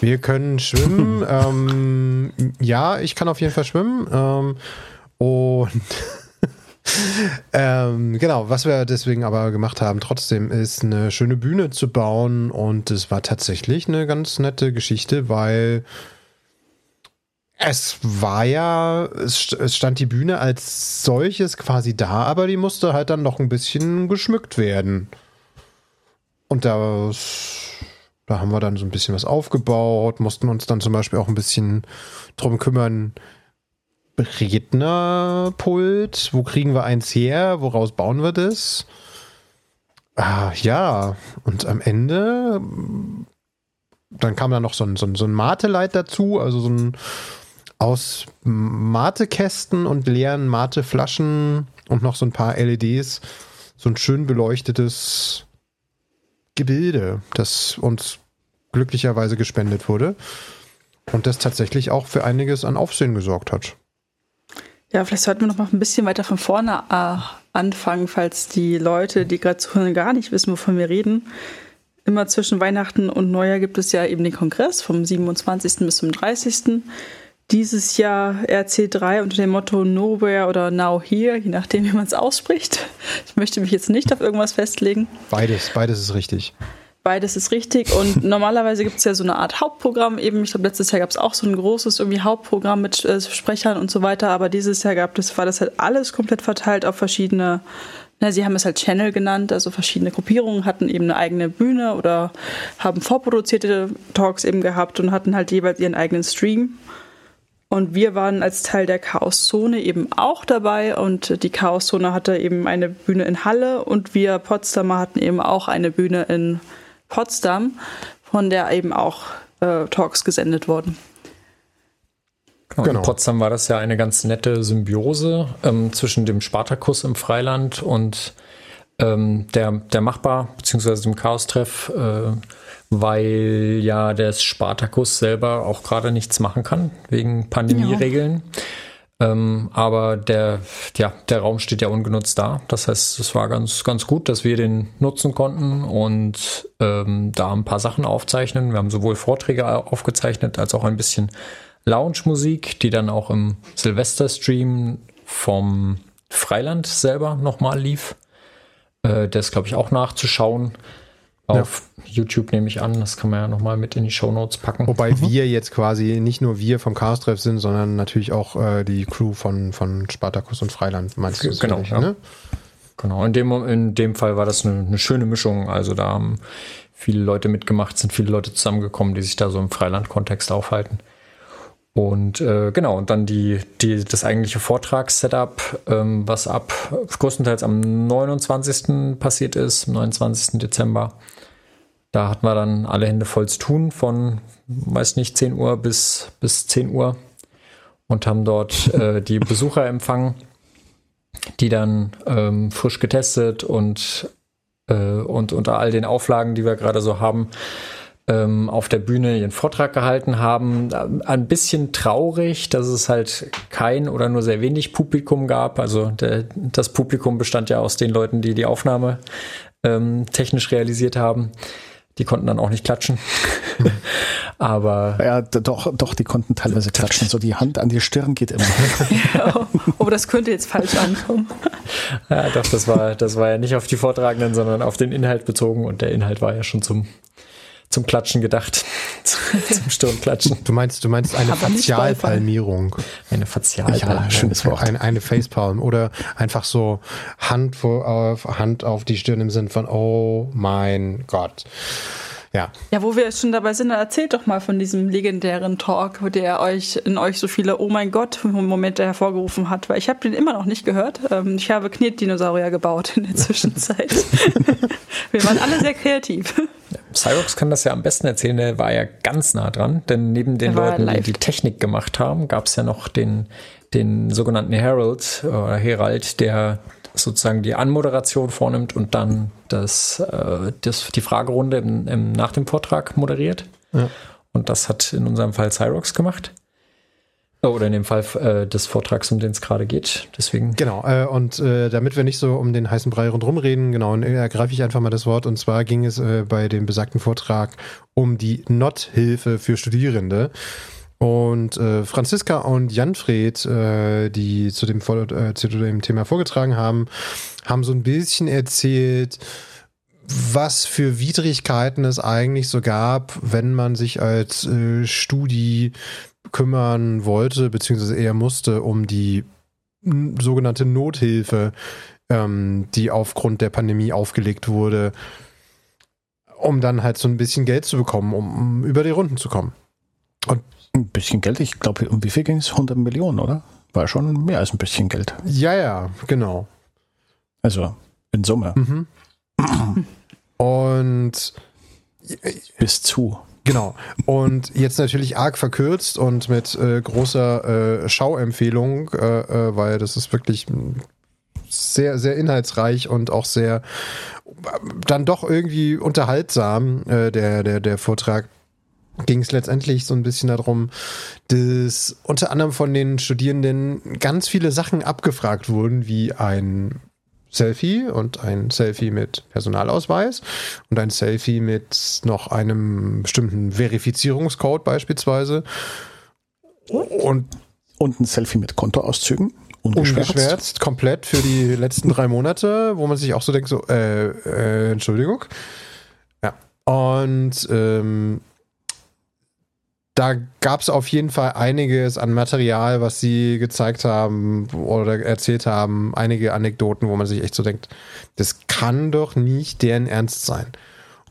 Wir können schwimmen. ähm, ja, ich kann auf jeden Fall schwimmen. Ähm, und ähm, genau, was wir deswegen aber gemacht haben, trotzdem ist eine schöne Bühne zu bauen und es war tatsächlich eine ganz nette Geschichte, weil es war ja, es, stand die Bühne als solches quasi da, aber die musste halt dann noch ein bisschen geschmückt werden. Und das, da haben wir dann so ein bisschen was aufgebaut, mussten uns dann zum Beispiel auch ein bisschen drum kümmern, Rednerpult? Wo kriegen wir eins her? Woraus bauen wir das? Ah, ja, und am Ende, dann kam da noch so ein, so ein, so ein Mateleit dazu, also so ein aus Matekästen und leeren Mateflaschen und noch so ein paar LEDs, so ein schön beleuchtetes Gebilde, das uns glücklicherweise gespendet wurde und das tatsächlich auch für einiges an Aufsehen gesorgt hat. Ja, vielleicht sollten wir noch mal ein bisschen weiter von vorne äh, anfangen, falls die Leute, die gerade zuhören, gar nicht wissen, wovon wir reden. Immer zwischen Weihnachten und Neujahr gibt es ja eben den Kongress vom 27. bis zum 30. Dieses Jahr RC3 unter dem Motto Nowhere oder Now Here, je nachdem, wie man es ausspricht. Ich möchte mich jetzt nicht auf irgendwas festlegen. Beides, beides ist richtig. Beides ist richtig und normalerweise gibt es ja so eine Art Hauptprogramm eben. Ich glaube, letztes Jahr gab es auch so ein großes irgendwie Hauptprogramm mit äh, Sprechern und so weiter, aber dieses Jahr gab es, war das halt alles komplett verteilt auf verschiedene, na, sie haben es halt Channel genannt, also verschiedene Gruppierungen hatten eben eine eigene Bühne oder haben vorproduzierte Talks eben gehabt und hatten halt jeweils ihren eigenen Stream. Und wir waren als Teil der Chaoszone eben auch dabei und die Chaoszone hatte eben eine Bühne in Halle und wir Potsdamer hatten eben auch eine Bühne in Potsdam, von der eben auch äh, Talks gesendet wurden. Genau. In Potsdam war das ja eine ganz nette Symbiose ähm, zwischen dem Spartakus im Freiland und ähm, der, der Machbar, beziehungsweise dem Chaos-Treff, äh, weil ja der Spartakus selber auch gerade nichts machen kann, wegen Pandemieregeln. Ja. Ähm, aber der, ja, der Raum steht ja ungenutzt da. Das heißt, es war ganz, ganz gut, dass wir den nutzen konnten und ähm, da ein paar Sachen aufzeichnen. Wir haben sowohl Vorträge aufgezeichnet als auch ein bisschen Lounge-Musik, die dann auch im Silvester-Stream vom Freiland selber nochmal lief. Äh, der ist, glaube ich, auch nachzuschauen. Auf ja. YouTube nehme ich an, das kann man ja nochmal mit in die Show Notes packen. Wobei mhm. wir jetzt quasi nicht nur wir vom Chaos Treff sind, sondern natürlich auch äh, die Crew von, von Spartacus und Freiland, meinst du? Genau, ja. ne? Genau, in dem, in dem Fall war das eine, eine, schöne Mischung. Also da haben viele Leute mitgemacht, sind viele Leute zusammengekommen, die sich da so im Freiland-Kontext aufhalten. Und äh, genau, und dann die, die, das eigentliche Vortragssetup, ähm, was ab größtenteils am 29. passiert ist, am 29. Dezember. Da hatten wir dann alle Hände voll zu tun, von, weiß nicht, 10 Uhr bis, bis 10 Uhr und haben dort äh, die Besucher empfangen, die dann ähm, frisch getestet und äh, und unter all den Auflagen, die wir gerade so haben, ähm, auf der Bühne ihren Vortrag gehalten haben. Ein bisschen traurig, dass es halt kein oder nur sehr wenig Publikum gab. Also der, das Publikum bestand ja aus den Leuten, die die Aufnahme ähm, technisch realisiert haben. Die konnten dann auch nicht klatschen. aber. Ja, doch, doch, die konnten teilweise klatschen. So die Hand an die Stirn geht immer. ja, aber das könnte jetzt falsch ankommen. ja, doch, das war, das war ja nicht auf die Vortragenden, sondern auf den Inhalt bezogen und der Inhalt war ja schon zum zum Klatschen gedacht. zum Stirnklatschen. Du meinst, du meinst eine Fazialpalmierung. Eine Fazialpalmierung. Ja, schönes Wort. Eine, eine Facepalm oder einfach so Hand auf, Hand auf die Stirn im Sinn von, oh mein Gott. Ja. Ja, wo wir schon dabei sind, erzählt doch mal von diesem legendären Talk, der euch in euch so viele Oh mein Gott Momente hervorgerufen hat, weil ich habe den immer noch nicht gehört. Ähm, ich habe Knetdinosaurier gebaut in der Zwischenzeit. wir waren alle sehr kreativ. Cyrox kann das ja am besten erzählen, der war ja ganz nah dran, denn neben den Leuten, die die Technik gemacht haben, gab es ja noch den, den sogenannten Herald oder Herald, der sozusagen die Anmoderation vornimmt und dann das, äh, das, die Fragerunde im, im, nach dem Vortrag moderiert. Ja. Und das hat in unserem Fall Cyrox gemacht. Oder in dem Fall äh, des Vortrags, um den es gerade geht. Deswegen. Genau. Äh, und äh, damit wir nicht so um den heißen Brei rundherum reden, genau, ergreife ich einfach mal das Wort. Und zwar ging es äh, bei dem besagten Vortrag um die NOT-Hilfe für Studierende. Und äh, Franziska und Janfred, äh, die zu dem, äh, zu dem Thema vorgetragen haben, haben so ein bisschen erzählt, was für Widrigkeiten es eigentlich so gab, wenn man sich als äh, Studi kümmern wollte, beziehungsweise eher musste, um die sogenannte Nothilfe, ähm, die aufgrund der Pandemie aufgelegt wurde, um dann halt so ein bisschen Geld zu bekommen, um, um über die Runden zu kommen. Und ein bisschen Geld, ich glaube, um wie viel ging es? 100 Millionen, oder? War schon mehr als ein bisschen Geld. Ja, ja, genau. Also in Summe. Mhm. Und bis zu. Genau. Und jetzt natürlich arg verkürzt und mit äh, großer äh, Schauempfehlung, äh, äh weil das ist wirklich sehr, sehr inhaltsreich und auch sehr dann doch irgendwie unterhaltsam, äh, der, der, der Vortrag ging es letztendlich so ein bisschen darum, dass unter anderem von den Studierenden ganz viele Sachen abgefragt wurden, wie ein Selfie und ein Selfie mit Personalausweis und ein Selfie mit noch einem bestimmten Verifizierungscode beispielsweise. Und, und ein Selfie mit Kontoauszügen. Ungeschwärzt. ungeschwärzt, komplett für die letzten drei Monate, wo man sich auch so denkt, so, äh, äh Entschuldigung. Ja. Und ähm, da gab es auf jeden Fall einiges an Material, was sie gezeigt haben oder erzählt haben, einige Anekdoten, wo man sich echt so denkt, das kann doch nicht deren Ernst sein.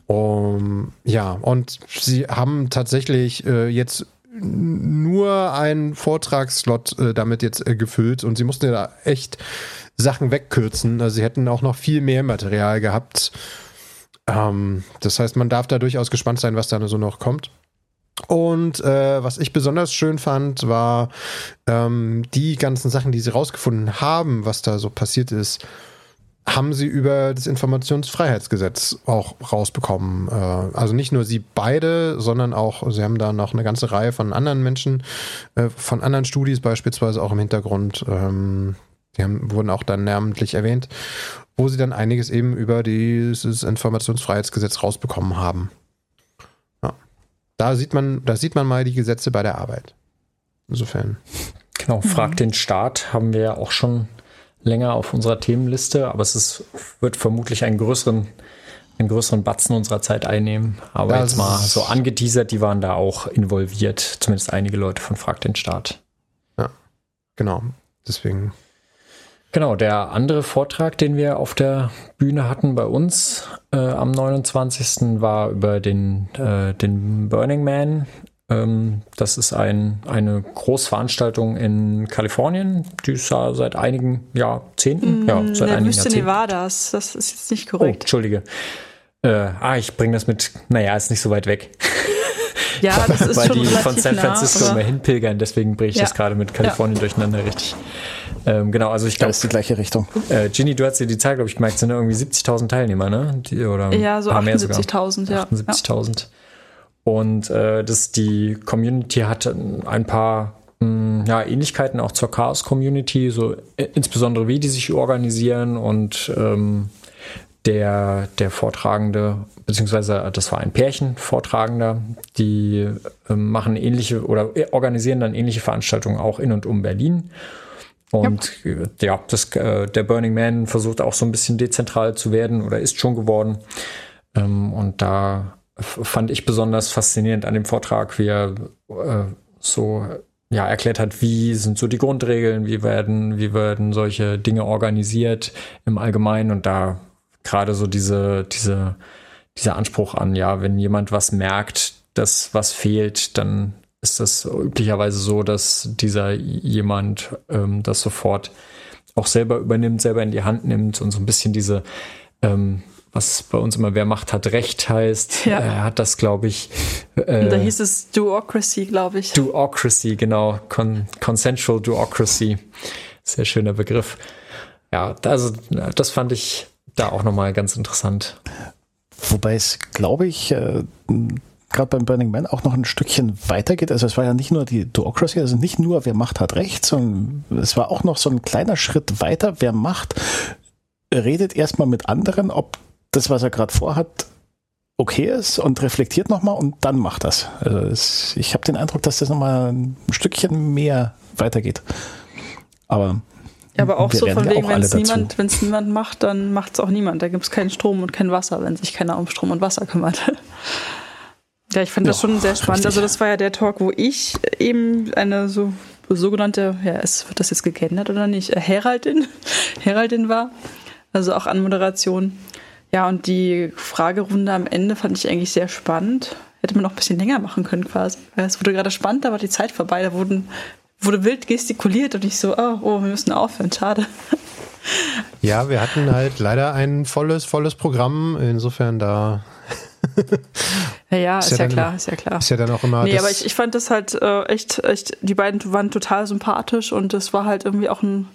Um, ja, und sie haben tatsächlich äh, jetzt nur einen Vortragsslot äh, damit jetzt äh, gefüllt und sie mussten ja da echt Sachen wegkürzen. Also sie hätten auch noch viel mehr Material gehabt. Ähm, das heißt, man darf da durchaus gespannt sein, was da so noch kommt. Und äh, was ich besonders schön fand, war ähm, die ganzen Sachen, die sie rausgefunden haben, was da so passiert ist, haben sie über das Informationsfreiheitsgesetz auch rausbekommen. Äh, also nicht nur sie beide, sondern auch, sie haben da noch eine ganze Reihe von anderen Menschen, äh, von anderen Studis beispielsweise auch im Hintergrund. Ähm, die haben, wurden auch dann namentlich erwähnt, wo sie dann einiges eben über dieses Informationsfreiheitsgesetz rausbekommen haben. Da sieht man, da sieht man mal die Gesetze bei der Arbeit. Insofern. Genau, Frag mhm. den Staat haben wir ja auch schon länger auf unserer Themenliste, aber es ist, wird vermutlich einen größeren, einen größeren Batzen unserer Zeit einnehmen. Aber das jetzt mal so angeteasert, die waren da auch involviert, zumindest einige Leute von Frag den Staat. Ja, genau. Deswegen Genau, der andere Vortrag, den wir auf der Bühne hatten bei uns äh, am 29. war über den, äh, den Burning Man. Ähm, das ist ein, eine Großveranstaltung in Kalifornien, die ist ja seit einigen Jahrzehnten. Mm, ja, seit der einigen Wüste Jahrzehnten. Nevadas, das ist jetzt nicht korrekt. Oh, Entschuldige. Äh, ah, ich bringe das mit, naja, ist nicht so weit weg. Ja, das ist weil schon die relativ von San Francisco nah, immer hinpilgern, deswegen bringe ich das Ja. gerade mit Kalifornien durcheinander richtig. Ähm, genau, also ich glaube, ist die gleiche Richtung. äh, Ginny, du hast dir die Zahl, glaube ich, gemerkt, sind irgendwie 70.000 Teilnehmer, ne? Die, oder Ja, so ein paar mehr sogar. 78.000, ja. 78.000. Und äh, das, die Community hat ein paar mh, ja, Ähnlichkeiten auch zur Chaos-Community, so äh, insbesondere wie die sich organisieren und ähm, der, der Vortragende, beziehungsweise das war ein Pärchen Vortragender, die ähm, machen ähnliche oder organisieren dann ähnliche Veranstaltungen auch in und um Berlin. Und äh, ja, das, äh, der Burning Man versucht auch so ein bisschen dezentral zu werden oder ist schon geworden. Ähm, und da fand ich besonders faszinierend an dem Vortrag, wie er äh, so ja, erklärt hat, wie sind so die Grundregeln, wie werden, wie werden solche Dinge organisiert im Allgemeinen und da gerade so diese, diese, dieser Anspruch an, ja, wenn jemand was merkt, dass was fehlt, dann ist das üblicherweise so, dass dieser jemand ähm, das sofort auch selber übernimmt, selber in die Hand nimmt und so ein bisschen diese, ähm, was bei uns immer wer macht, hat Recht heißt, Ja. er hat das, glaube ich, Und da äh, hieß es Duocracy, glaube ich. Duocracy, genau, Con Consensual Duocracy. Sehr schöner Begriff. Ja, also das fand ich da auch nochmal ganz interessant. Wobei es, glaube ich, äh, gerade beim Burning Man auch noch ein Stückchen weitergeht. Also es war ja nicht nur die Duocracy, also nicht nur wer Macht hat Recht, sondern es war auch noch so ein kleiner Schritt weiter. Wer Macht, redet erstmal mit anderen, ob das, was er gerade vorhat, okay ist und reflektiert nochmal und dann macht das. Also es, ich habe den Eindruck, dass das nochmal ein Stückchen mehr weitergeht. Aber Ja, aber auch wir so von wegen, wenn es niemand, wenn's niemand macht, dann macht es auch niemand. Da gibt es keinen Strom und kein Wasser, wenn sich keiner um Strom und Wasser kümmert. Ja, ich fand das Ja, schon sehr spannend. richtig. Also das war ja der Talk, wo ich eben eine so sogenannte, ja, ist, wird das jetzt gegendert oder nicht, Äh, Heraldin, Heraldin war. Also auch an Moderation. Ja, und die Fragerunde am Ende fand ich eigentlich sehr spannend. Hätte man noch ein bisschen länger machen können quasi. Es wurde gerade spannend, da war die Zeit vorbei. Da wurden, wurde wild gestikuliert und ich so, oh, oh wir müssen aufhören, schade. Ja, wir hatten halt leider ein volles, volles Programm. Insofern da Ja, ja, Ist ist, ja ja dann- klar, ist ja klar. ist ja dann auch immer Nee, aber ich, ich fand das halt äh, echt, echt, die beiden waren total sympathisch und es war halt irgendwie auch ein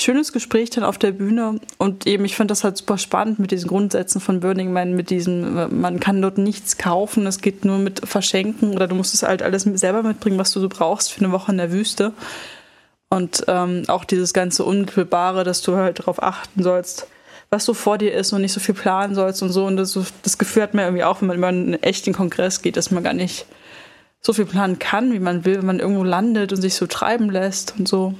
schönes Gespräch dann auf der Bühne und eben, ich fand das halt super spannend mit diesen Grundsätzen von Burning Man, mit diesem, man kann dort nichts kaufen, es geht nur mit Verschenken oder du musst es halt alles selber mitbringen, was du so brauchst für eine Woche in der Wüste. Und ähm, auch dieses ganze Unmittelbare, dass du halt darauf achten sollst, was so vor dir ist und nicht so viel planen sollst und so. Und das, das Gefühl hat man irgendwie auch, wenn man über einen echten Kongress geht, dass man gar nicht so viel planen kann, wie man will, wenn man irgendwo landet und sich so treiben lässt und so.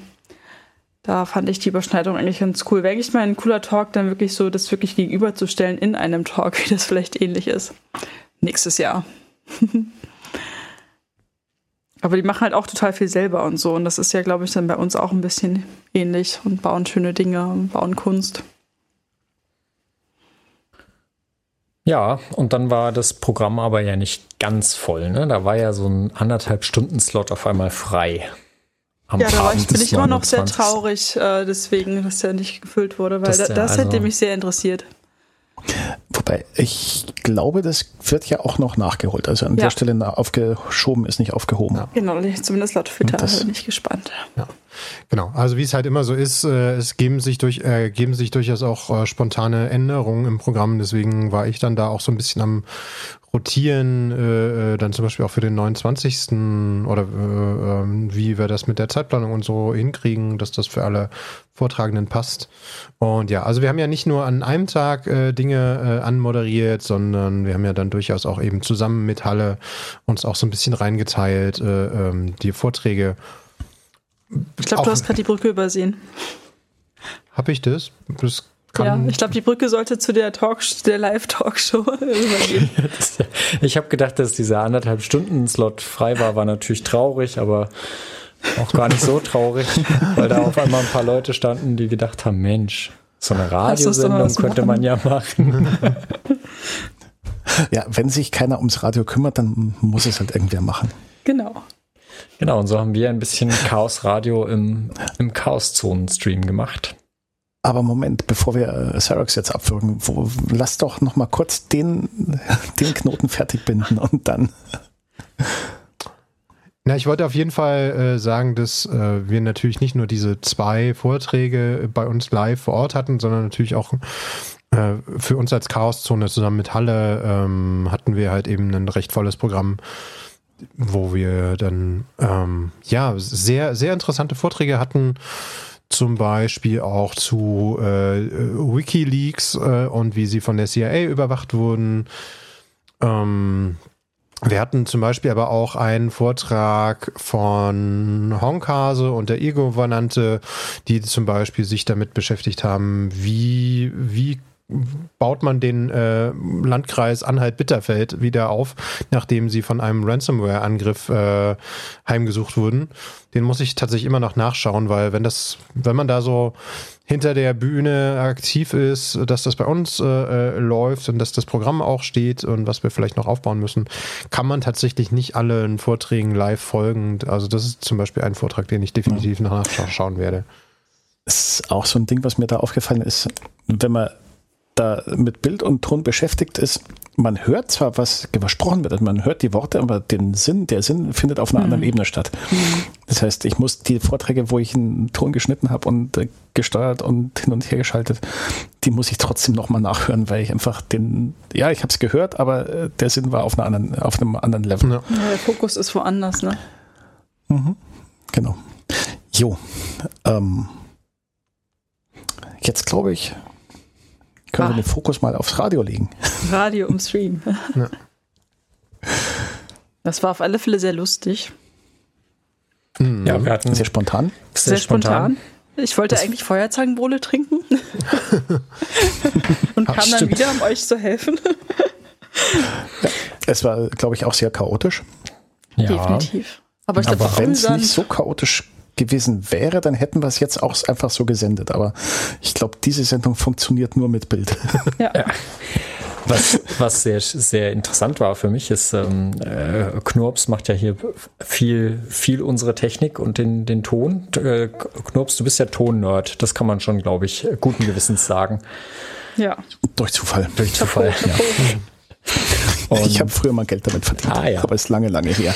Da fand ich die Überschneidung eigentlich ganz cool. Wäre eigentlich mal ein cooler Talk, dann wirklich so das wirklich gegenüberzustellen in einem Talk, wie das vielleicht ähnlich ist. Nächstes Jahr. Aber die machen halt auch total viel selber und so. Und das ist ja, glaube ich, dann bei uns auch ein bisschen ähnlich und bauen schöne Dinge und bauen Kunst. Ja, und dann war das Programm aber ja nicht ganz voll. Ne? Da war ja so ein anderthalb Stunden Slot auf einmal frei. Am Ja, da war ich, Abend bin ich immer noch sehr 29.. traurig, äh, deswegen, dass der nicht gefüllt wurde, weil das, der das hätte also- mich sehr interessiert. Wobei, ich glaube, das wird ja auch noch nachgeholt. Also an Ja. der Stelle aufgeschoben ist nicht aufgehoben. Ja. Genau, zumindest laut Twitter das- bin ich gespannt. Genau, also wie es halt immer so ist, äh, es geben sich, durch, äh, geben sich durchaus auch äh, spontane Änderungen im Programm. Deswegen war ich dann da auch so ein bisschen am Rotieren, äh, äh, dann zum Beispiel auch für den 29. oder äh, ähm, wie wir das mit der Zeitplanung und so hinkriegen, dass das für alle Vortragenden passt. Und ja, also wir haben ja nicht nur an einem Tag äh, Dinge äh, anmoderiert, sondern wir haben ja dann durchaus auch eben zusammen mit Halle uns auch so ein bisschen reingeteilt, äh, ähm, die Vorträge Ich glaube, du hast gerade die Brücke übersehen. Habe ich das? Das kann. ja, ich glaube, die Brücke sollte zu der Talk, der Live-Talkshow übergehen. Ich habe gedacht, dass dieser anderthalb Stunden Slot frei war, war natürlich traurig, aber auch gar nicht so traurig, weil da auf einmal ein paar Leute standen, die gedacht haben, Mensch, so eine Radiosendung könnte man ja machen. Ja, wenn sich keiner ums Radio kümmert, dann muss es halt irgendwer machen. genau. Genau, und so haben wir ein bisschen Chaos Radio im, im Chaos-Zonen-Stream gemacht. Aber Moment, bevor wir äh, Xerox jetzt abwürgen, wo, lass doch noch mal kurz den, den Knoten fertig binden und dann. Na, ich wollte auf jeden Fall äh, sagen, dass äh, wir natürlich nicht nur diese zwei Vorträge bei uns live vor Ort hatten, sondern natürlich auch äh, für uns als Chaoszone zusammen mit Halle ähm, hatten wir halt eben ein recht volles Programm, wo wir dann ähm, ja sehr, sehr interessante Vorträge hatten zum Beispiel auch zu äh, Wikileaks äh, und wie sie von der CIA überwacht wurden. Ähm, wir hatten zum Beispiel aber auch einen Vortrag von Honkase und der E-Gouvernante, die zum Beispiel sich damit beschäftigt haben, wie, wie baut man den äh, Landkreis Anhalt-Bitterfeld wieder auf, nachdem sie von einem Ransomware-Angriff äh, heimgesucht wurden. Den muss ich tatsächlich immer noch nachschauen, weil wenn das, wenn man da so hinter der Bühne aktiv ist, dass das bei uns äh, äh läuft und dass das Programm auch steht und was wir vielleicht noch aufbauen müssen, kann man tatsächlich nicht allen Vorträgen live folgen. Also das ist zum Beispiel ein Vortrag, den ich definitiv noch nachschauen werde. Das ist auch so ein Ding, was mir da aufgefallen ist, wenn man da mit Bild und Ton beschäftigt ist, man hört zwar, was gesprochen wird, also man hört die Worte, aber den Sinn, der Sinn findet auf einer mhm. anderen Ebene statt. Mhm. Das heißt, ich muss die Vorträge, wo ich einen Ton geschnitten habe und äh, gesteuert und hin und her geschaltet, die muss ich trotzdem nochmal nachhören, weil ich einfach den, ja, ich habe es gehört, aber äh, der Sinn war auf, einer anderen, auf einem anderen Level. Ja. ja der Fokus ist woanders, ne? Mhm. Genau. Jo. Ähm, jetzt glaube ich, können ah. wir den Fokus mal aufs Radio legen? Radio im Stream. Ja. Das war auf alle Fälle sehr lustig. Mhm. Ja, wir hatten sehr spontan. Sehr, sehr spontan. spontan. Ich wollte das eigentlich Feuerzangenbowle trinken und kam stimmt. dann wieder, um euch zu helfen. ja, es war, glaube ich, auch sehr chaotisch. Ja. Definitiv. Aber, Aber wenn es nicht so chaotisch gewesen wäre, dann hätten wir es jetzt auch einfach so gesendet. Aber ich glaube, diese Sendung funktioniert nur mit Bild. Ja. ja. Was, was sehr, sehr interessant war für mich, ist, ähm, äh, Knurps macht ja hier viel, viel unsere Technik und den, den Ton. Äh, Knurps, du bist ja Ton-Nerd. Das kann man schon, glaube ich, guten Gewissens sagen. Ja. Durch Zufall. Durch Zufall, ja. ich habe früher mal Geld damit verdient, ah, ja. aber ist lange, lange her.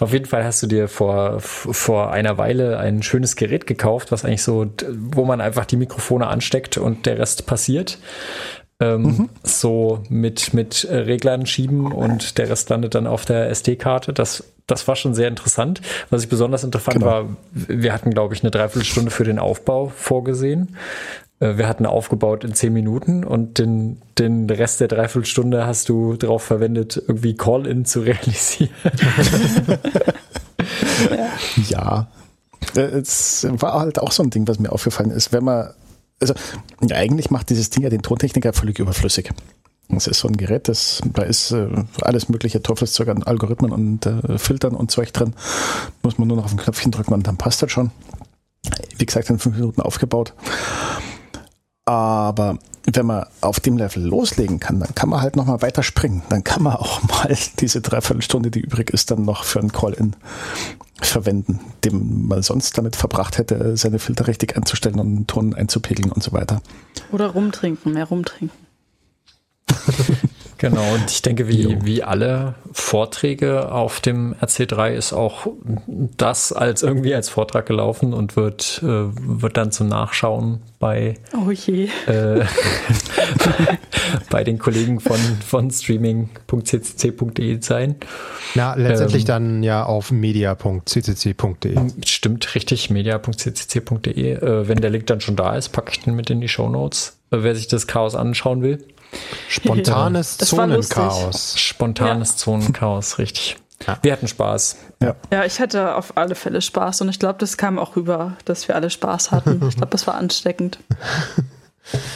Auf jeden Fall hast du dir vor, vor einer Weile ein schönes Gerät gekauft, was eigentlich so, wo man einfach die Mikrofone ansteckt und der Rest passiert. Ähm, mhm. So mit, mit Reglern schieben und der Rest landet dann auf der SD-Karte. Das, das war schon sehr interessant. Was ich besonders interessant genau. war, wir hatten, glaube ich, eine Dreiviertelstunde für den Aufbau vorgesehen. Äh, wir hatten aufgebaut in zehn Minuten und den, den Rest der Dreiviertelstunde hast du darauf verwendet, irgendwie Call-In zu realisieren. ja. Äh, es war halt auch so ein Ding, was mir aufgefallen ist. Wenn man, also eigentlich macht dieses Ding ja den Tontechniker völlig überflüssig. Es ist so ein Gerät, das, da ist äh, alles mögliche Teufelszeug an Algorithmen und äh, Filtern und Zeug drin. Muss man nur noch auf ein Knöpfchen drücken und dann passt das schon. Wie gesagt, in fünf Minuten aufgebaut. Aber wenn man auf dem Level loslegen kann, dann kann man halt nochmal weiter springen. Dann kann man auch mal diese Dreiviertelstunde, die übrig ist, dann noch für ein Call-In verwenden, dem man sonst damit verbracht hätte, seine Filter richtig einzustellen und einen Ton einzupegeln und so weiter. Oder rumtrinken, mehr rumtrinken. Genau, und ich denke, wie, wie alle Vorträge auf dem RC3 ist auch das als irgendwie als Vortrag gelaufen und wird, äh, wird dann zum Nachschauen bei, oh je. Äh, bei den Kollegen von, von streaming.ccc.de sein. Na, letztendlich ähm, dann ja auf media.ccc.de. Stimmt, richtig, media.ccc.de. Äh, wenn der Link dann schon da ist, packe ich den mit in die Show Notes, äh, wer sich das Chaos anschauen will. Spontanes Zonenchaos. Spontanes ja. Zonenchaos, richtig. Ja. Wir hatten Spaß. Ja. ja, ich hatte auf alle Fälle Spaß und ich glaube, das kam auch rüber, dass wir alle Spaß hatten. Ich glaube, das war ansteckend.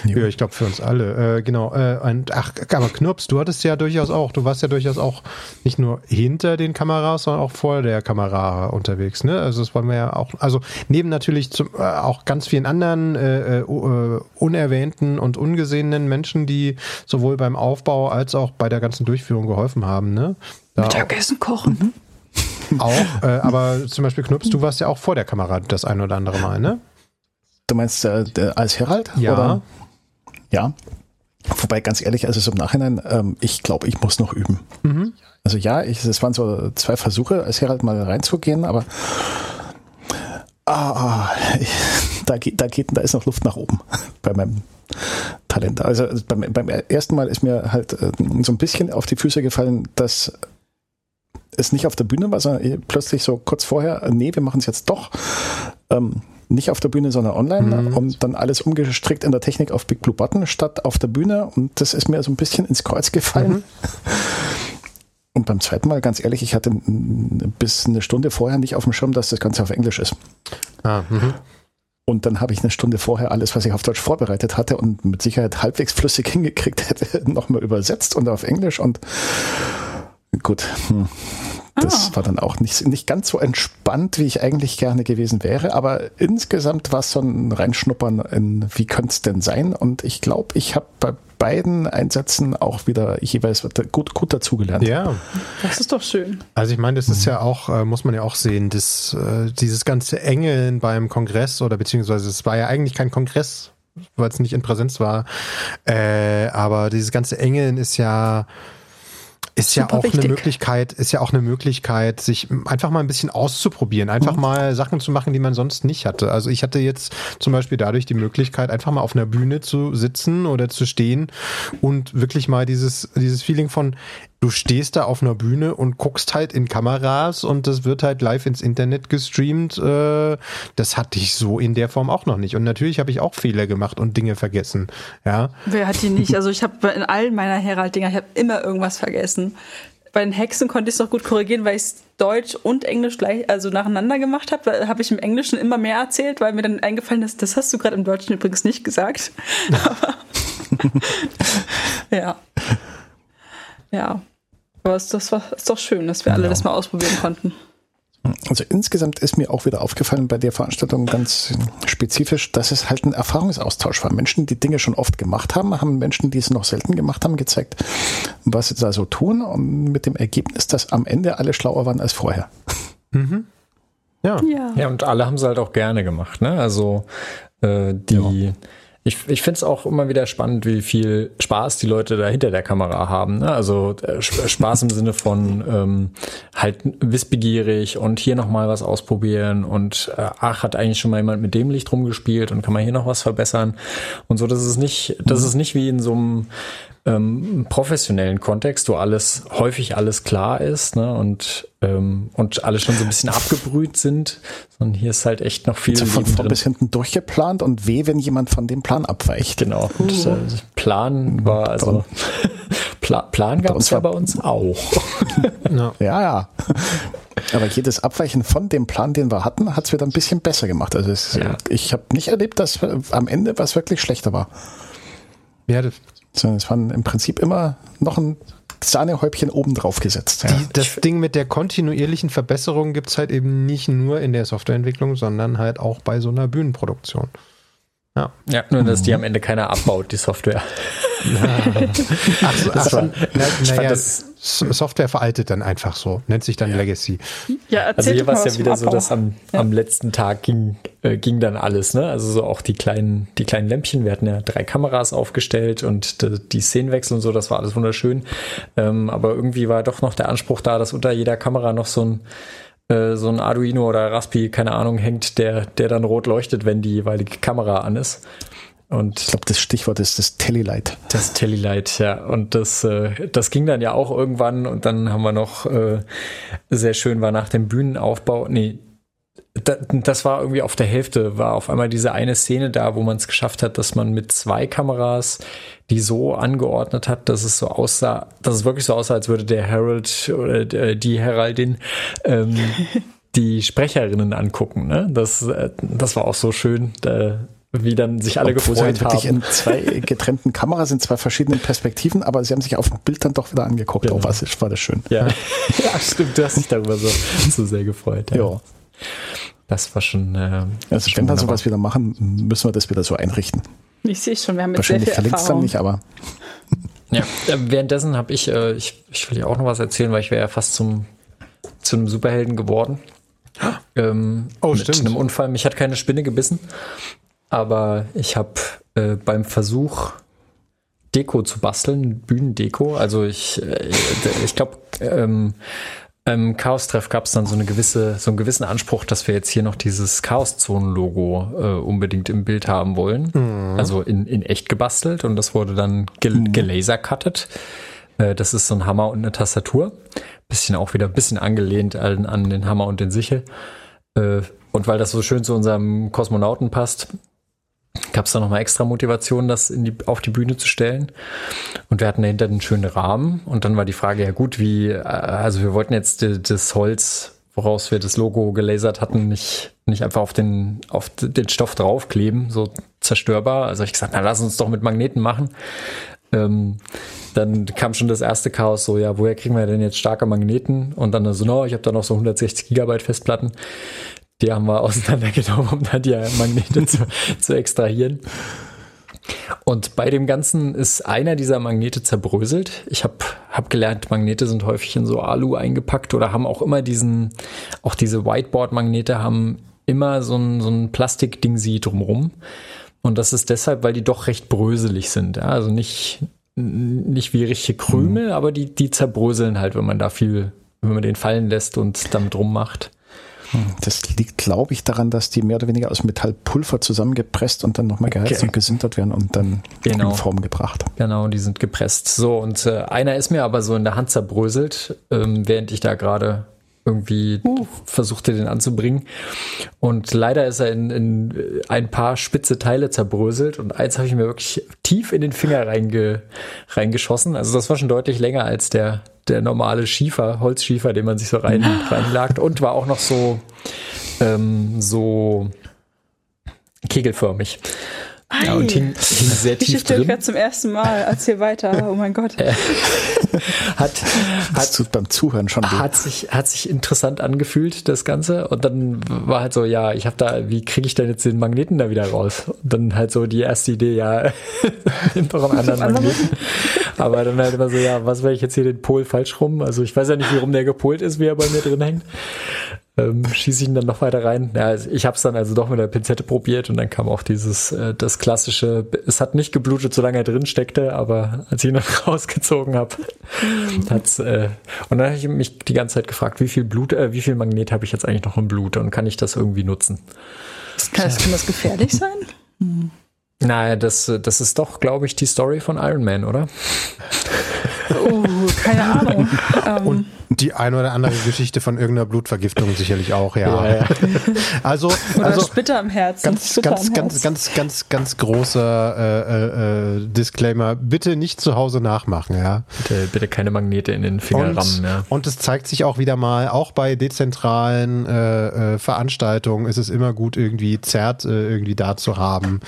Ja, ich glaube für uns alle. Äh, genau. Äh, und, ach, aber Knurps, du hattest ja durchaus auch, du warst ja durchaus auch nicht nur hinter den Kameras, sondern auch vor der Kamera unterwegs. Ne? Also das wollen wir ja auch, also neben natürlich zum, äh, auch ganz vielen anderen äh, uh, unerwähnten und ungesehenen Menschen, die sowohl beim Aufbau als auch bei der ganzen Durchführung geholfen haben. Ne? Da Mittagessen kochen. Auch, äh, aber zum Beispiel Knups, du warst ja auch vor der Kamera das ein oder andere Mal, ne? Du meinst äh, als Herald? Ja. Oder? Ja. Wobei, ganz ehrlich, also so im Nachhinein, ähm, ich glaube, ich muss noch üben. Mhm. Also ja, ich, es waren so zwei Versuche, als Herald mal reinzugehen, aber ah, ich, da, geht, da geht, da ist noch Luft nach oben bei meinem Talent. Also beim, beim ersten Mal ist mir halt äh, so ein bisschen auf die Füße gefallen, dass es nicht auf der Bühne war, sondern plötzlich so kurz vorher, nee, wir machen es jetzt doch. Ähm, nicht auf der Bühne, sondern online mhm. und dann alles umgestrickt in der Technik auf Big Blue Button statt auf der Bühne und das ist mir so ein bisschen ins Kreuz gefallen. Mhm. Und beim zweiten Mal, ganz ehrlich, ich hatte bis eine Stunde vorher nicht auf dem Schirm, dass das Ganze auf Englisch ist. Ah, mhm. und dann habe ich eine Stunde vorher alles, was ich auf Deutsch vorbereitet hatte und mit Sicherheit halbwegs flüssig hingekriegt hätte, nochmal übersetzt und auf Englisch und gut. Hm. Das ah. war dann auch nicht, nicht ganz so entspannt, wie ich eigentlich gerne gewesen wäre. Aber insgesamt war es so ein Reinschnuppern in, wie könnte es denn sein? Und ich glaube, ich habe bei beiden Einsätzen auch wieder jeweils gut, gut dazugelernt. Ja. Das ist doch schön. Also ich meine, das ist ja auch, äh, muss man ja auch sehen, dass äh, dieses ganze Engeln beim Kongress oder beziehungsweise es war ja eigentlich kein Kongress, weil es nicht in Präsenz war. Äh, aber dieses ganze Engeln ist ja ist ja auch wichtig. eine Möglichkeit, ist ja auch eine Möglichkeit, sich einfach mal ein bisschen auszuprobieren, einfach mhm. mal Sachen zu machen, die man sonst nicht hatte. Also ich hatte jetzt zum Beispiel dadurch die Möglichkeit, einfach mal auf einer Bühne zu sitzen oder zu stehen und wirklich mal dieses, dieses Feeling von, du stehst da auf einer Bühne und guckst halt in Kameras und das wird halt live ins Internet gestreamt. Äh, das hatte ich so in der Form auch noch nicht. Und natürlich habe ich auch Fehler gemacht und Dinge vergessen. Ja. Wer hat die nicht? Also ich habe in allen meiner Herald-Dinger, ich habe immer irgendwas vergessen. Bei den Hexen konnte ich es noch gut korrigieren, weil ich Deutsch und Englisch gleich, also nacheinander gemacht habe. Da habe ich im Englischen immer mehr erzählt, weil mir dann eingefallen ist, das hast du gerade im Deutschen übrigens nicht gesagt. ja. Ja. Aber es, das war, ist doch schön, dass wir alle ja. das mal ausprobieren konnten. Also insgesamt ist mir auch wieder aufgefallen bei der Veranstaltung ganz spezifisch, dass es halt ein Erfahrungsaustausch war. Menschen, die Dinge schon oft gemacht haben, haben Menschen, die es noch selten gemacht haben, gezeigt, was sie da so tun und mit dem Ergebnis, dass am Ende alle schlauer waren als vorher. Mhm. Ja. ja. Ja, und alle haben es halt auch gerne gemacht. Ne? Also äh, die ja ich, ich finde es auch immer wieder spannend, wie viel Spaß die Leute da hinter der Kamera haben. Ne? Also äh, Spaß im Sinne von ähm, halt wissbegierig und hier nochmal was ausprobieren und äh, ach, hat eigentlich schon mal jemand mit dem Licht rumgespielt und kann man hier noch was verbessern und so. Das ist nicht, das ist nicht wie in so einem ähm, professionellen Kontext, wo alles häufig alles klar ist ne, und ähm, und alle schon so ein bisschen abgebrüht sind, sondern hier ist halt echt noch viel also von vorn bis hinten durchgeplant und weh, wenn jemand von dem Plan abweicht. Genau. Uh. Und, äh, Plan war also Pla Plan gab es ja bei uns auch. ja, ja. Aber jedes Abweichen von dem Plan, den wir hatten, hat es wieder ein bisschen besser gemacht. Also es, ja. ich habe nicht erlebt, dass am Ende was wirklich schlechter war. Ja, das sondern es waren im Prinzip immer noch ein Sahnehäubchen oben drauf gesetzt. Ja. Die, das Ding mit der kontinuierlichen Verbesserung gibt es halt eben nicht nur in der Softwareentwicklung, sondern halt auch bei so einer Bühnenproduktion. Ja. ja, nur dass die am Ende keiner abbaut, die Software. ach so, ach so. Na, na ja, das Software veraltet dann einfach so, nennt sich dann ja. Legacy. Ja, also hier war es ja wieder so, dass am, ja. am letzten Tag ging, äh, ging dann alles, ne? Also so auch die kleinen, die kleinen Lämpchen. Wir hatten ja drei Kameras aufgestellt und die, die Szenenwechsel und so, das war alles wunderschön. Ähm, aber irgendwie war doch noch der Anspruch da, dass unter jeder Kamera noch so ein äh, so ein Arduino oder Raspi, keine Ahnung, hängt, der, der dann rot leuchtet, wenn die jeweilige Kamera an ist. Und ich glaube, das Stichwort ist das Telelight. Das Telelight, ja. Und das, äh, das ging dann ja auch irgendwann und dann haben wir noch äh, sehr schön war nach dem Bühnenaufbau, nee, das war irgendwie auf der Hälfte, war auf einmal diese eine Szene da, wo man es geschafft hat, dass man mit zwei Kameras die so angeordnet hat, dass es so aussah, dass es wirklich so aussah, als würde der Herald oder äh, die Heraldin ähm, die Sprecherinnen angucken. Ne? Das, äh, das war auch so schön. Da, wie dann sich alle Obwohl gefreut sie wirklich haben. in zwei getrennten Kameras in zwei verschiedenen Perspektiven, aber sie haben sich auf dem Bild dann doch wieder angeguckt. Genau. Oh, was ist, war das schön. Ja. ja, stimmt. Du hast dich darüber so, so sehr gefreut. Ja. ja. Das war schon. Äh, also, wenn wir sowas wieder machen, müssen wir das wieder so einrichten. Ich sehe schon, wir haben jetzt Wahrscheinlich sehr viel Erfahrung. dann nicht, aber. Ja, äh, währenddessen habe ich, äh, ich, ich will dir auch noch was erzählen, weil ich wäre ja fast zum, zu einem Superhelden geworden. Ähm, oh, mit stimmt. einem Unfall. Mich hat keine Spinne gebissen, aber ich habe äh, beim Versuch, Deko zu basteln, Bühnendeko. Also ich, äh, ich glaube, ähm, im Chaos-Treff gab es dann so eine gewisse, so einen gewissen Anspruch, dass wir jetzt hier noch dieses Chaos-Zonen-Logo äh, unbedingt im Bild haben wollen. Mhm. Also in, in echt gebastelt und das wurde dann gel mhm. gelasercuttet. Äh, das ist so ein Hammer und eine Tastatur. Bisschen auch wieder ein bisschen angelehnt an, an den Hammer und den Sichel. Äh, und weil das so schön zu unserem Kosmonauten passt, gab es da nochmal extra Motivation, das in die, auf die Bühne zu stellen. Und wir hatten dahinter einen schönen Rahmen. Und dann war die Frage, ja gut, wie, äh, also wir wollten jetzt das Holz, woraus wir das Logo gelasert hatten, nicht, nicht einfach auf den, auf den Stoff draufkleben, so zerstörbar. Also ich gesagt, na lass uns doch mit Magneten machen. Ähm, dann kam schon das erste Chaos so, ja, woher kriegen wir denn jetzt starke Magneten? Und dann so, no, ich habe da noch so 160 Gigabyte Festplatten. Die haben wir auseinandergenommen, um dann die Magnete zu, zu extrahieren. Und bei dem Ganzen ist einer dieser Magnete zerbröselt. Ich habe hab gelernt, Magnete sind häufig in so Alu eingepackt oder haben auch immer diesen, auch diese Whiteboard-Magnete haben immer so ein, so ein Plastikding sie drumrum. Und das ist deshalb, weil die doch recht bröselig sind. Ja? Also nicht, nicht wie richtige Krümel, mhm. aber die, die zerbröseln halt, wenn man da viel, wenn man den fallen lässt und damit rummacht. Das liegt, glaube ich, daran, dass die mehr oder weniger aus Metallpulver zusammengepresst und dann nochmal geheizt okay. und gesintert werden und dann genau. in Form gebracht. Genau, die sind gepresst. So, und äh, einer ist mir aber so in der Hand zerbröselt, ähm, während ich da gerade irgendwie uh. versuchte, den anzubringen. Und leider ist er in, in ein paar spitze Teile zerbröselt und eins habe ich mir wirklich tief in den Finger reinge, reingeschossen. Also das war schon deutlich länger als der, der normale Schiefer, Holzschiefer, den man sich so rein, reinlagt und war auch noch so, ähm, so kegelförmig. Ja, und hing, hing sehr tief ich drin. gerade zum ersten Mal. Erzähl weiter. Oh mein Gott. hat, hat tut beim Zuhören schon hat sich hat sich interessant angefühlt das Ganze und dann war halt so ja ich habe da wie kriege ich denn jetzt den Magneten da wieder raus und dann halt so die erste Idee ja nimm doch einen anderen Magneten aber dann halt immer so ja was wenn ich jetzt hier den Pol falsch rum also ich weiß ja nicht wie rum der gepolt ist wie er bei mir drin hängt ähm, schieße ich ihn dann noch weiter rein. Ja, also ich habe es dann also doch mit der Pinzette probiert und dann kam auch dieses, äh, das klassische, es hat nicht geblutet, solange er drin steckte, aber als ich ihn dann rausgezogen habe, hat's, äh, und dann habe ich mich die ganze Zeit gefragt, wie viel Blut, äh, wie viel Magnet habe ich jetzt eigentlich noch im Blut und kann ich das irgendwie nutzen? Kann, kann das gefährlich sein? Hm. Naja, das, das ist doch, glaube ich, die Story von Iron Man, oder? Oh, keine Ahnung. Und die eine oder andere Geschichte von irgendeiner Blutvergiftung sicherlich auch, ja. ja, ja. Also, oder also Splitter am Herzen. Ganz, ganz, ganz, ganz, ganz, ganz, ganz großer äh, äh, Disclaimer. Bitte nicht zu Hause nachmachen, ja. Bitte, bitte keine Magnete in den Finger und, rammen, ja. Und es zeigt sich auch wieder mal, auch bei dezentralen äh, äh, Veranstaltungen ist es immer gut, irgendwie zerrt äh, irgendwie da zu haben.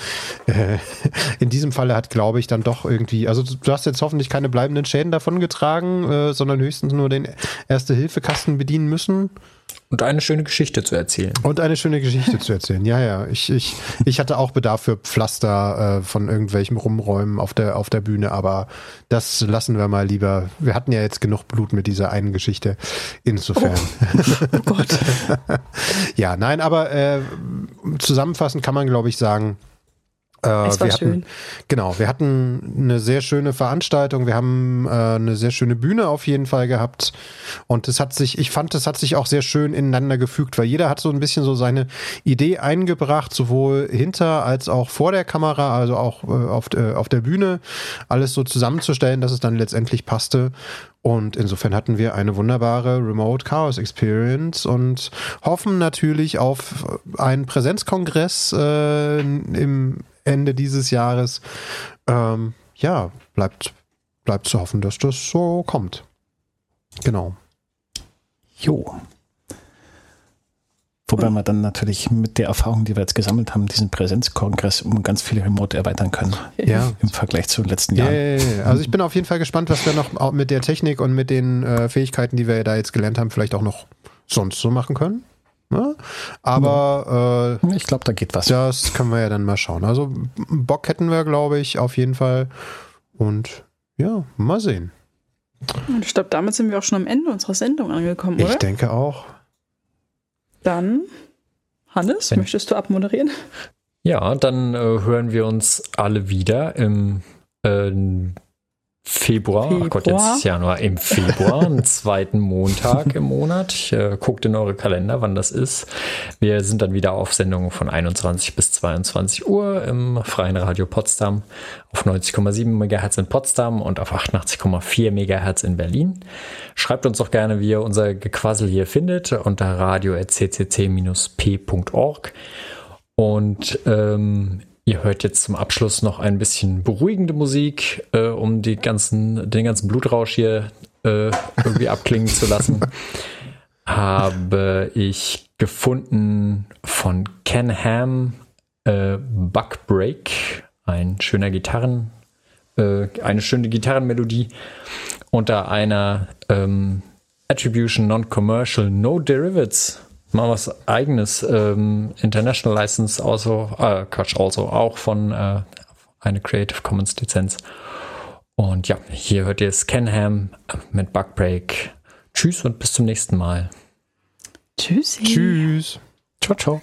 Äh, in diesem Falle hat, glaube ich, dann doch irgendwie, also du hast jetzt hoffentlich keine bleibenden Schäden davon getragen, äh, sondern höchstens nur den Erste-Hilfe-Kasten bedienen müssen. Und eine schöne Geschichte zu erzählen. Und eine schöne Geschichte zu erzählen. Ja, ja. Ich, ich, ich hatte auch Bedarf für Pflaster äh, von irgendwelchem Rumräumen auf der, auf der Bühne, aber das lassen wir mal lieber. Wir hatten ja jetzt genug Blut mit dieser einen Geschichte. Insofern. Oh, oh Gott. ja, nein, aber äh, zusammenfassend kann man, glaube ich, sagen, äh, es war wir schön. Hatten, genau, wir hatten eine sehr schöne Veranstaltung, wir haben äh, eine sehr schöne Bühne auf jeden Fall gehabt. Und es hat sich, ich fand, es hat sich auch sehr schön ineinander gefügt, weil jeder hat so ein bisschen so seine Idee eingebracht, sowohl hinter als auch vor der Kamera, also auch äh, auf, äh, auf der Bühne, alles so zusammenzustellen, dass es dann letztendlich passte. Und insofern hatten wir eine wunderbare Remote Chaos Experience und hoffen natürlich auf einen Präsenzkongress äh, im Ende dieses Jahres. Ähm, ja, bleibt, bleibt zu hoffen, dass das so kommt. Genau. Jo. Wobei wir dann natürlich mit der Erfahrung, die wir jetzt gesammelt haben, diesen Präsenzkongress um ganz viele Remote erweitern können. Ja. Im Vergleich zu den letzten Jahren. Ja, ja, ja. Also ich bin auf jeden Fall gespannt, was wir noch mit der Technik und mit den äh, Fähigkeiten, die wir da jetzt gelernt haben, vielleicht auch noch sonst so machen können. Ne? Aber äh, ich glaube, da geht was. Das können wir ja dann mal schauen. Also Bock hätten wir, glaube ich, auf jeden Fall. Und ja, mal sehen. Und ich glaube, damit sind wir auch schon am Ende unserer Sendung angekommen, oder? Ich denke auch. Dann, Hannes, Wenn möchtest du abmoderieren? Ja, dann äh, hören wir uns alle wieder im äh, Februar, Februar. Ach Gott, jetzt ist Januar, im Februar, am zweiten Montag im Monat. Ich, äh, guckt in eure Kalender, wann das ist. Wir sind dann wieder auf Sendungen von 21 bis 22 Uhr im Freien Radio Potsdam auf 90,7 MHz in Potsdam und auf 88,4 MHz in Berlin. Schreibt uns doch gerne, wie ihr unser Gequassel hier findet unter radio.ccc-p.org. Und ähm, Ihr hört jetzt zum Abschluss noch ein bisschen beruhigende Musik, äh, um ganzen, den ganzen Blutrausch hier äh, irgendwie abklingen zu lassen. Habe ich gefunden von Ken Ham äh, Buck Break, ein schöner Gitarren, äh, eine schöne Gitarrenmelodie unter einer ähm, Attribution Non-Commercial No Derivatives mal was eigenes. Ähm, International License also, äh, Quatsch, also auch von äh, eine Creative Commons Lizenz. Und ja, hier hört ihr Scanham mit Bugbreak. Tschüss und bis zum nächsten Mal. Tschüssi. Tschüss. Ciao, ciao.